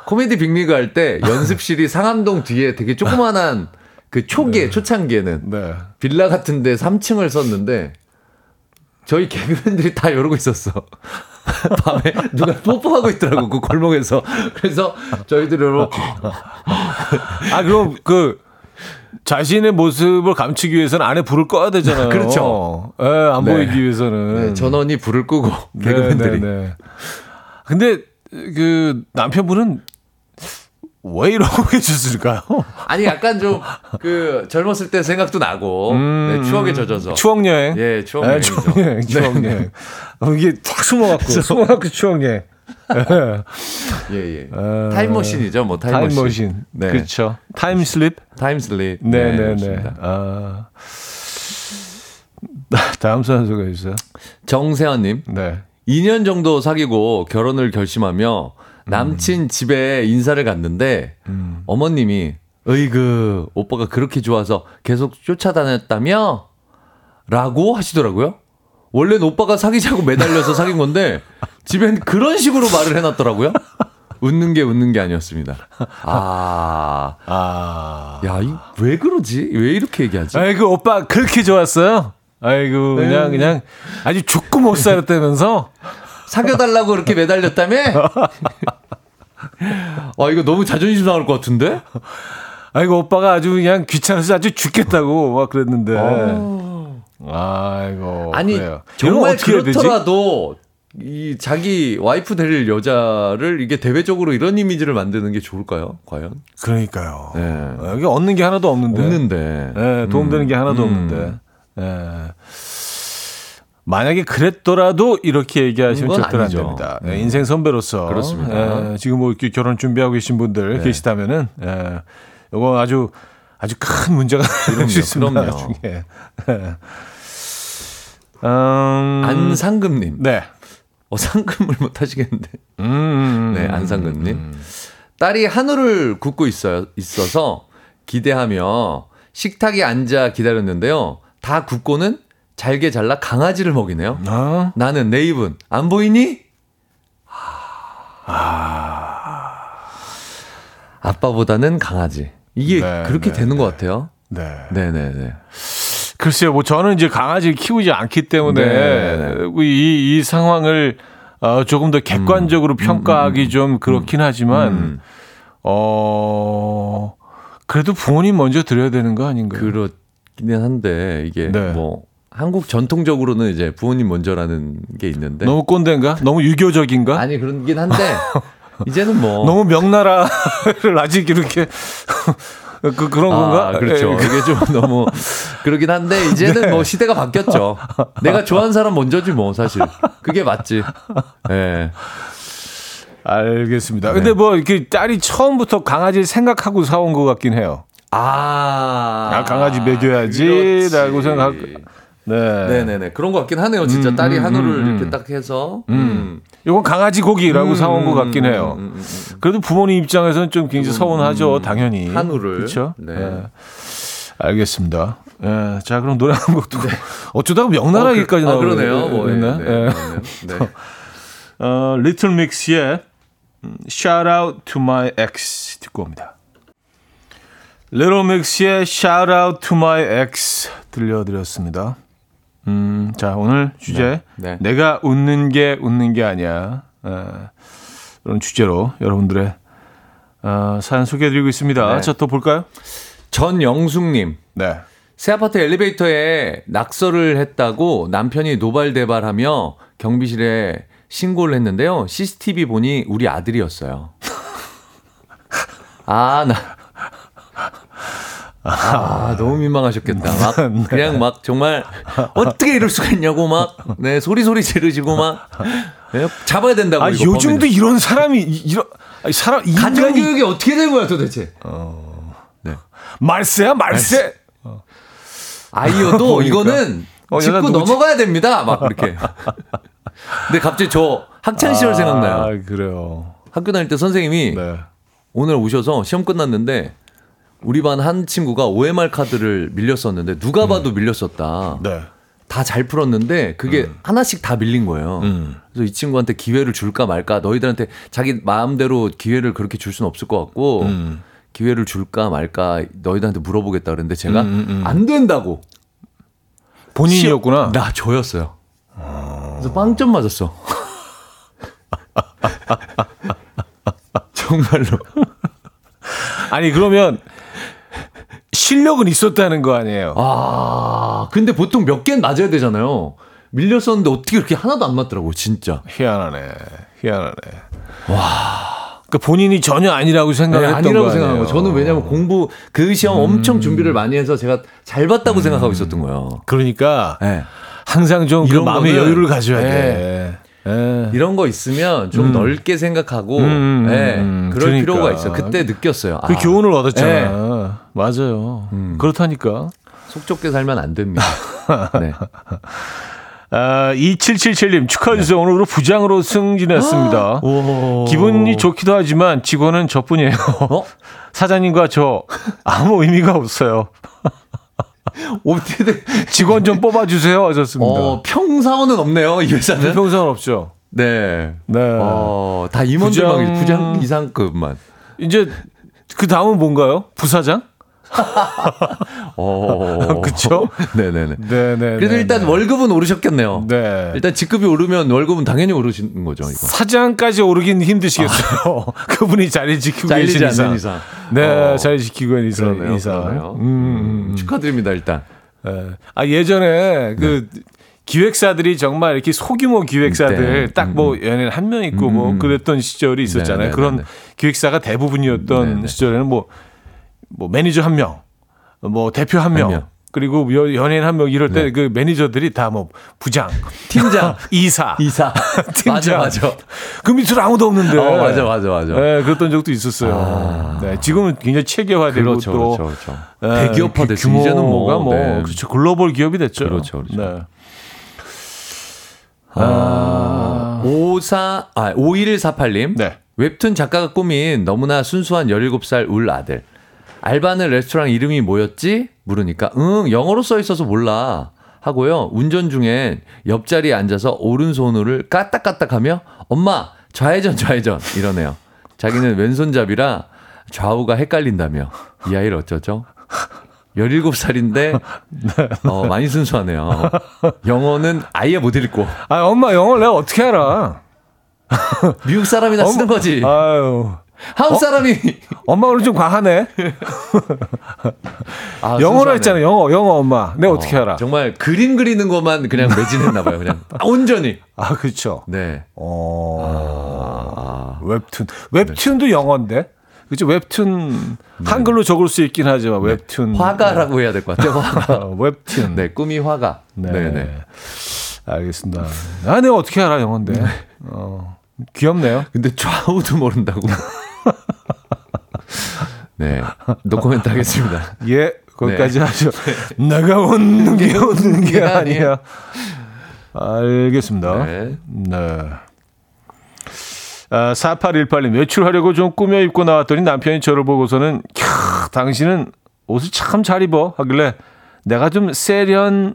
코미디 빅리그 할 때 연습실이 상암동 뒤에 되게 조그만한 그 초기에 초창기에는 네. 빌라 같은데 3층을 썼는데 저희 개그맨들이 다 이러고 있었어. [laughs] 밤에 누가 뽀뽀하고 있더라고 그 골목에서. 그래서 저희들이 이렇게 아, 그럼 그 자신의 모습을 감추기 위해서는 안에 불을 꺼야 되잖아요. [laughs] 그렇죠. 예, 안 네. 보이기 위해서는. 네, 전원이 불을 끄고 네, [laughs] 개그맨들이 네, 네. 근데 그 남편분은 왜 이러고 [laughs] 계셨을까요? 아니 약간 좀 그 젊었을 때 생각도 나고 네, 추억에 젖어서 추억 여행. 예, 추억 네, 여행이죠. 추억 여행. 추억 네, 여행. 어, 이게 탁 숨어갖고 숨어갖고 추억 여행. 예, 예. 어, 타임머신이죠, 뭐 타임머신. 타임머신. 네. 그렇죠. 타임슬립. 타임슬립. 네, 네, 네. 맞습니다. 아. [laughs] 다음 선수가 있어요. 정세환님, 네. 2년 정도 사귀고 결혼을 결심하며 남친 집에 인사를 갔는데 어머님이 으이그 오빠가 그렇게 좋아서 계속 쫓아다녔다며? 라고 하시더라고요. 원래는 오빠가 사귀자고 매달려서 사귄 건데 집엔 그런 식으로 말을 해놨더라고요. 웃는 게 웃는 게 아니었습니다. 아, 아. 야, 이 왜 그러지? 왜 이렇게 얘기하지? 아이고 오빠 그렇게 좋았어요. 아이고 그냥 네. 그냥 아주 죽고 못 살았다면서. 사귀어달라고 그렇게 매달렸다며? 아, 이거 너무 자존심 상할 것 같은데? 아이고 오빠가 아주 그냥 귀찮아서 아주 죽겠다고 막 그랬는데. 어. 아이고. 아니, 그래요. 정말 해야 되지? 그렇더라도 이 자기 와이프 될 여자를 이게 대외적으로 이런 이미지를 만드는 게 좋을까요? 과연? 그러니까요. 네. 여기 얻는 게 하나도 없는데. 없는데. 예, 도움되는 게 하나도 음. 없는데. 예. 만약에 그랬더라도 이렇게 얘기하시면 절대로 안 아니죠. 됩니다. 예, 음. 인생 선배로서 그렇습니다. 예, 지금 뭐 이렇게 결혼 준비하고 계신 분들 네. 계시다면은 예, 이거 아주 아주 큰 문제가 될 [laughs] 수 있습니다. 그럼요. 나중에. 예. 음, 안상금님. 네. 어, 상금을 못 하시겠는데. 음, 음, 네, 음, 안상금님. 음. 딸이 한우를 굽고 있어요, 있어서 기대하며 식탁에 앉아 기다렸는데요. 다 굽고는 잘게 잘라 강아지를 먹이네요. 어? 나는 내 입은 안 보이니? 아빠보다는 강아지. 이게 네, 그렇게 네, 되는 것 네. 같아요. 네. 네네네. 글쎄요, 뭐 저는 이제 강아지를 키우지 않기 때문에 네, 네. 이, 이 상황을 어, 조금 더 음. 객관적으로 평가하기 좀 그렇긴 하지만, 음, 어, 그래도 부모님 먼저 드려야 되는 거 아닌가요? 그렇기는 한데 이게 네. 뭐 한국 전통적으로는 이제 부모님 먼저라는 게 있는데 너무 꼰대인가? 너무 유교적인가? 아니 그런긴 한데 [laughs] 이제는 뭐 너무 명나라를 아직 이렇게 그, 그런 건가? 아, 그렇죠. 예, 그게 좀 [laughs] 너무 그러긴 한데 이제는 뭐 시대가 바뀌었죠. 내가 좋아하는 사람 먼저지 뭐 사실. 그게 맞지. 예. 알겠습니다. 네. 근데 뭐 이렇게 딸이 처음부터 강아지를 생각하고 사온 것 같긴 해요. 아. 아, 강아지 먹여야지라고 생각하고. 네. 네네네. 그런 것 같긴 하네요. 진짜 음, 딸이 음, 한우를 음, 이렇게 음. 딱 해서. 음. 이건 강아지 고기라고 사온 것 같긴 해요. 음, 음, 음. 그래도 부모님 입장에서는 좀 굉장히 서운하죠, 당연히. 한우를. 그렇죠. 네. 알겠습니다. 예, 자, 그럼 노래 한곡 듣고. 어쩌다가 명나라 얘기까지 아, 나오네. 그러네요. 뭐, 예, 네. 네, 예. 그러네요. 네. [laughs] 어, 리틀 믹스의 음, Shout Out to My Ex 듣고 옵니다. 리틀 믹스의 Shout Out to My Ex 들려드렸습니다. 음, 자, 오늘 주제. 네, 네. 내가 웃는 게 웃는 게 아니야. 어, 그런 주제로 여러분들의 어, 사연 소개해드리고 있습니다. 네. 자, 또 볼까요? 전영숙님. 네. 새 아파트 엘리베이터에 낙서를 했다고 남편이 노발대발하며 경비실에 신고를 했는데요. CCTV 보니 우리 아들이었어요. [laughs] 아, 나. 아, 너무 민망하셨겠다. 막, [laughs] 네. 그냥 막 정말, 어떻게 이럴 수가 있냐고 막, 네, 소리소리 지르시고 막, 네, 잡아야 된다고. 아, 요즘도 범인을. 이런 사람이, 이- 이런, 아니, 사람, 인간이. 가정 교육이 어떻게 된 거야 도대체? 말세야, 말세! 아이여도 그러니까. [laughs] 이거는 어, 짚고? 넘어가야 됩니다. 막 그렇게. 근데 갑자기 저 학창 시절 생각나요. 아, 그래요. 학교 다닐 때 선생님이 네. 오늘 오셔서 시험 끝났는데 우리 반 한 친구가 OMR 카드를 밀렸었는데 누가 봐도 밀렸었다. 네. 다 잘 풀었는데 그게 하나씩 다 밀린 거예요. 음. 그래서 이 친구한테 기회를 줄까 말까 너희들한테 자기 마음대로 기회를 그렇게 줄 수는 없을 것 같고 음. 기회를 줄까 말까 너희들한테 물어보겠다 그랬는데 제가 음, 음, 음. 안 된다고 본인이었구나. 나 저였어요. 그래서 빵점 맞았어. [laughs] 정말로. 아니, 그러면 실력은 있었다는 거 아니에요? 아, 근데 보통 몇 개는 맞아야 되잖아요. 밀렸었는데 어떻게 그렇게 하나도 안 맞더라고, 진짜. 희한하네. 희한하네. 와. 그러니까 본인이 전혀 아니라고 네, 생각했던 아니라고 거 생각한. 거. 저는 왜냐면 공부 그 시험 엄청 준비를 많이 해서 제가 잘 봤다고 생각하고 있었던 거예요. 그러니까 네. 항상 좀그 이런 마음의 여유를 가져야 네. 돼. 예. 이런 거 있으면 좀 음. 넓게 생각하고 음, 예, 음, 그럴 그러니까. 필요가 있어요. 그때 느꼈어요. 그 아, 교훈을 얻었잖아. 네. 맞아요. 음. 그렇다니까. 속 좁게 살면 안 됩니다. 네. [laughs] 아, 2777님 축하해주세요. 오늘로 부장으로 승진했습니다. 오. 기분이 좋기도 하지만 직원은 저뿐이에요. 어? [laughs] 사장님과 저 아무 의미가 없어요. [laughs] 어떻게 직원 좀 뽑아주세요. 하셨습니다. 어, 평사원은 없네요. 이 회사는. 평생은 없죠. 네. 네. 어, 다 임원들만 부장- 부장, 이상급만. 이제 그 다음은 뭔가요? 부사장? 어. [laughs] 그쵸? 네네네. 네네. 그래도 일단 월급은 오르셨겠네요. 네. 일단 직급이 오르면 월급은 당연히 오르시는 거죠, 이거. 사장까지 오르긴 힘드시겠어요. [laughs] 그분이 자리 지키고 계신 이상. 이상. 네, 어. 자리 지키고 있는 이상. 그러네요. 이상. 그러네요. 음, 음, 음. 축하드립니다, 일단. 네. 아 예전에 그 기획사들이 정말 이렇게 소규모 기획사들 네. 딱뭐 연예인 한 명 있고 뭐 음. 그랬던 시절이 있었잖아요. 네, 네, 그런 네, 네. 기획사가 대부분이었던 네, 네. 시절에는 뭐, 뭐 매니저 한 명, 뭐 대표 한 명, 명. 그리고 여- 연예인 한 명 이럴 때 네. 그 매니저들이 다 뭐 부장, [laughs] 팀장, [laughs] 이사, [laughs] 이사. 팀장. 맞아, 맞아. 그 밑으로 아무도 없는데. 어, 맞아, 맞아, 맞아. 네, 그랬던 적도 있었어요. 아. 네, 지금은 굉장히 체계화되고 그렇죠, 또 그렇죠, 그렇죠. 네, 대기업화 규- 됐죠. 이제는 뭐, 규모가 뭐, 네. 그렇죠. 글로벌 기업이 됐죠. 그렇죠, 그렇죠. 네. 아, 54, 아, 5148님. 네. 웹툰 작가가 꾸민 너무나 순수한 17살 울 아들. 알바는 레스토랑 이름이 뭐였지? 물으니까, 응, 영어로 써 있어서 몰라. 하고요. 운전 중에 옆자리에 앉아서 오른손을 까딱까딱 하며, 엄마, 좌회전, 좌회전. 이러네요. 자기는 왼손잡이라 좌우가 헷갈린다며. 이 아이를 어쩌죠? 17살인데, 어, 많이 순수하네요. 영어는 아예 못 읽고. 아, 엄마 영어를 내가 어떻게 알아? 미국 사람이나 쓰는 거지. 아유. 한국 사람이. [laughs] 엄마 오늘 좀 과하네. 아, 영어로 순수하네. 했잖아. 영어, 영어 엄마. 내가 어, 떻게 알아? 정말 그림 그리는 것만 그냥 매진했나 봐요. 그냥 [laughs] 온전히. 아, 그렇죠. 네. 어. 웹툰. 웹툰도 영어인데. 그죠? 웹툰 한글로 적을 수 있긴 하지만 웹툰 네. 화가라고 해야 될 것 같아요. 화가. 어, [laughs] 웹툰. 네, 꿈이 화가. 네. 네, 네. 알겠습니다. 아, 내가 어떻게 알아, 영어인데. 어. 귀엽네요. 근데 좌우도 모른다고. [laughs] 네. 노코멘트 하겠습니다. [laughs] 예, 거기까지 네. 하죠. 내가 웃는 게 웃는 게 아니야. 알겠습니다. 네. 네. 아, 4818님, 외출하려고 좀 꾸며 입고 나왔더니 남편이 저를 보고서는, 캬, 당신은 옷을 참 잘 입어. 하길래, 내가 좀 세련지.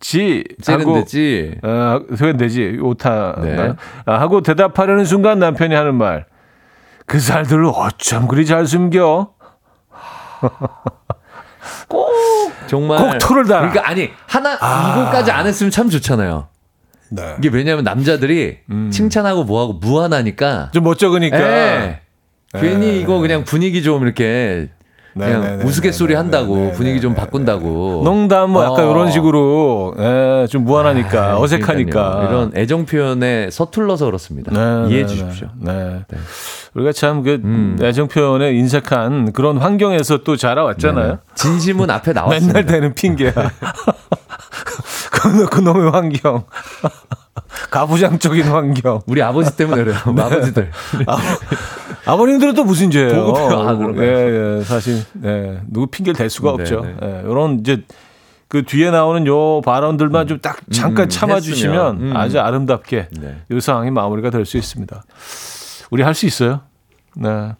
하고, 세련되지. 어, 세련되지. 오타. 네. 아, 하고 대답하려는 순간 남편이 하는 말. 그 살들을 어쩜 그리 잘 숨겨? [laughs] 정말. 꼭 토를 달아. 그러니까 아니, 하나, 이거까지 안 했으면 참 좋잖아요. 네. 이게 왜냐면 남자들이 칭찬하고 뭐하고 무한하니까. 좀 멋쩍으니까. 예. 괜히 이거 그냥 분위기 좀 이렇게 그냥 네, 네, 우스갯소리 네, 한다고 네, 네, 분위기 좀 네, 바꾼다고. 농담 뭐 약간 어. 이런 식으로 예, 좀 무한하니까 아, 어색하니까 그러니까요. 이런 애정 표현에 서툴러서 그렇습니다. 네, 이해해 네, 주십시오. 네. 네. 우리가 참그 음. 애정 표현에 인색한 그런 환경에서 또 자라왔잖아요. 네. 진심은 앞에 [laughs] 나왔습니다. 맨날 대는 핑계야. [laughs] 그, 그 놈의 환경. [laughs] 가부장적인 환경. 우리 아버지 때문에 그래요. 아버지들. 아버님들은 또 무슨 죄예요? 아, 그런가요? 예, 예, 사실 네, 누구 핑계를 댈 수가 네, 없죠. 네. 예, 이런 이제 그 뒤에 나오는 요 발언들만 좀딱 잠깐 음, 참아주시면 음. 아주 아름답게 네. 이 상황이 마무리가 될 수 있습니다. 우리 할 수 있어요. 네,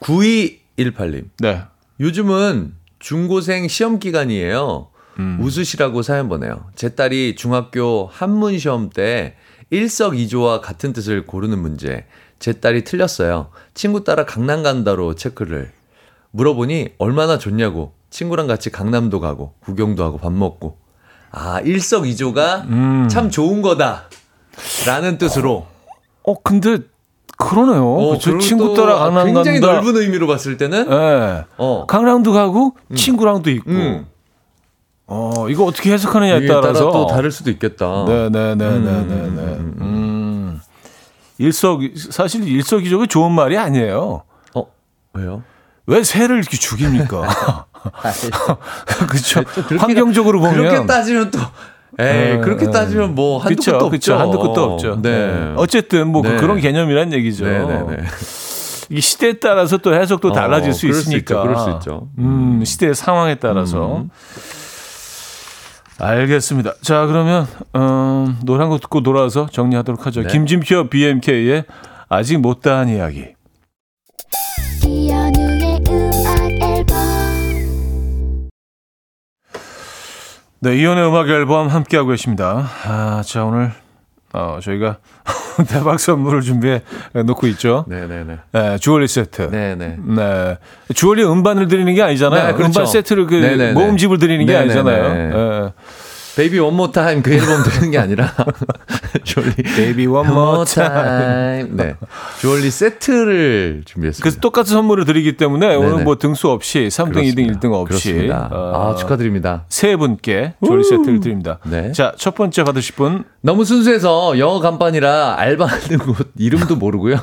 9218님. 네. 요즘은 중고생 시험 기간이에요. 음. 웃으시라고 사연 보내요. 제 딸이 중학교 한문 시험 때 일석이조와 같은 뜻을 고르는 문제. 제 딸이 틀렸어요. 친구 따라 강남 간다로 체크를. 물어보니 얼마나 좋냐고. 친구랑 같이 강남도 가고 구경도 하고 밥 먹고. 아, 일석이조가 음. 참 좋은 거다. 라는 뜻으로. 어, 근데 그러네요. 어? 그리고 친구 또 따라 강남 굉장히 간다. 넓은 의미로 봤을 때는 예. 어. 강남도 가고 친구랑도 있고. 음. 어, 이거 어떻게 해석하느냐에 이에 따라 따라서 또 다를 수도 있겠다. 네네네네네. 음, 음, 일석 사실 일석이조가 좋은 말이 아니에요. 어, 왜요? 왜 새를 이렇게 죽입니까? [laughs] [laughs] 그렇죠. 환경적으로 보면 그렇게 따지면 또 에이, 에, 그렇게 에. 따지면 뭐 한두 그쵸, 끝도 없죠. 그쵸. 한두 끝도 없죠. 네. 네. 어쨌든 뭐 그- 네. 그런 개념이란 얘기죠. 네, 네, 네. 이 시대에 따라서 또 해석도 달라질 어, 수 그럴 수 있으니까. 있죠, 그럴 수 있죠. 음, 시대의 상황에 따라서. 알겠습니다. 자, 그러면 음, 노래 한 곡 듣고 돌아와서 정리하도록 하죠. 네. 김진표 BMK의 아직 못다한 이야기. 이현우의 음악 앨범 네, 이연의 음악 앨범 함께하고 계십니다. 아, 자, 오늘 어, 저희가 [laughs] 대박 선물을 준비해 놓고 있죠. 네, 네, 네. 네, 주얼리 세트. 네, 네. 네. 주얼리 음반을 드리는 게 아니잖아요. 네, 그렇죠. 음반 세트를 그 네네네. 모음집을 드리는 게 네네네. 아니잖아요. 네. Baby one more time 그 앨범 드는 게 아니라 [laughs] 주얼리 Baby one more time. 네. 주얼리 세트를 준비했습니다. 그래서 똑같은 선물을 드리기 때문에 오늘 네네. 뭐 등수 없이 3등, 그렇습니다. 2등, 1등 없이. 어, 아, 축하드립니다. 세 분께 주얼리 세트를 드립니다. 네. 자, 첫 번째 받으실 분 너무 순수해서 영어 간판이라 알바하는 [laughs] 곳 이름도 모르고요.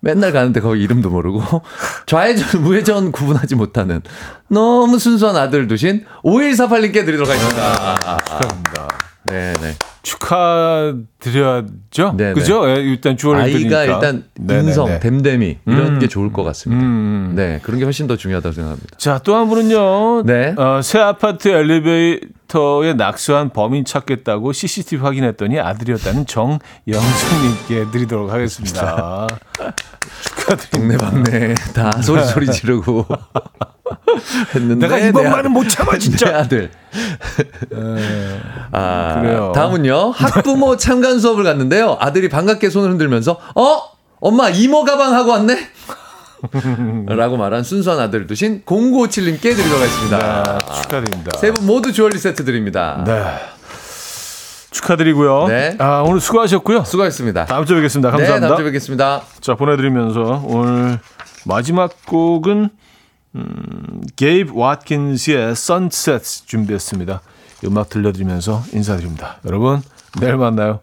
맨날 가는데 거기 이름도 모르고 [laughs] 좌회전 우회전 구분하지 못하는 너무 순수한 아들 두신 5148님께 드리도록 하겠습니다. 축하합니다. 네네. 축하드려야죠. 네네. 그죠? 예, 일단 주얼리 아이가 드리니까. 일단. 인성, 댐댐이 이런 음. 게 좋을 것 같습니다. 음. 네, 그런 게 훨씬 더 중요하다고 생각합니다. 자, 또 한 분은요. 네. 어, 새 아파트 엘리베이 터에 낙서한 범인 찾겠다고 CCTV 확인했더니 아들이었다는 정영수님께 드리도록 하겠습니다. 축하드립니다. 동네방네 다 소리 소리 지르고 했는데 내가 내 이번만은 못 참아, 진짜. 내 아들. 아, 그래요. 다음은요. 학부모 참관 수업을 갔는데요. 아들이 반갑게 손을 흔들면서 어? 엄마 이모 가방 하고 왔네? [laughs] 라고 말한 순수한 아들 두신 0957님께 드리도록 하겠습니다. 아, 축하드립니다. 세 분 모두 주얼리 세트 드립니다. 네. 축하드리고요. 네. 아, 오늘 수고하셨고요. 수고하셨습니다. 다음 주에 뵙겠습니다. 네, 감사합니다. 다음 주에 뵙겠습니다. 자, 보내드리면서 오늘 마지막 곡은 음, 게이브 왓킨스의 Sunset 준비했습니다. 음악 들려드리면서 인사드립니다. 여러분, 내일 만나요.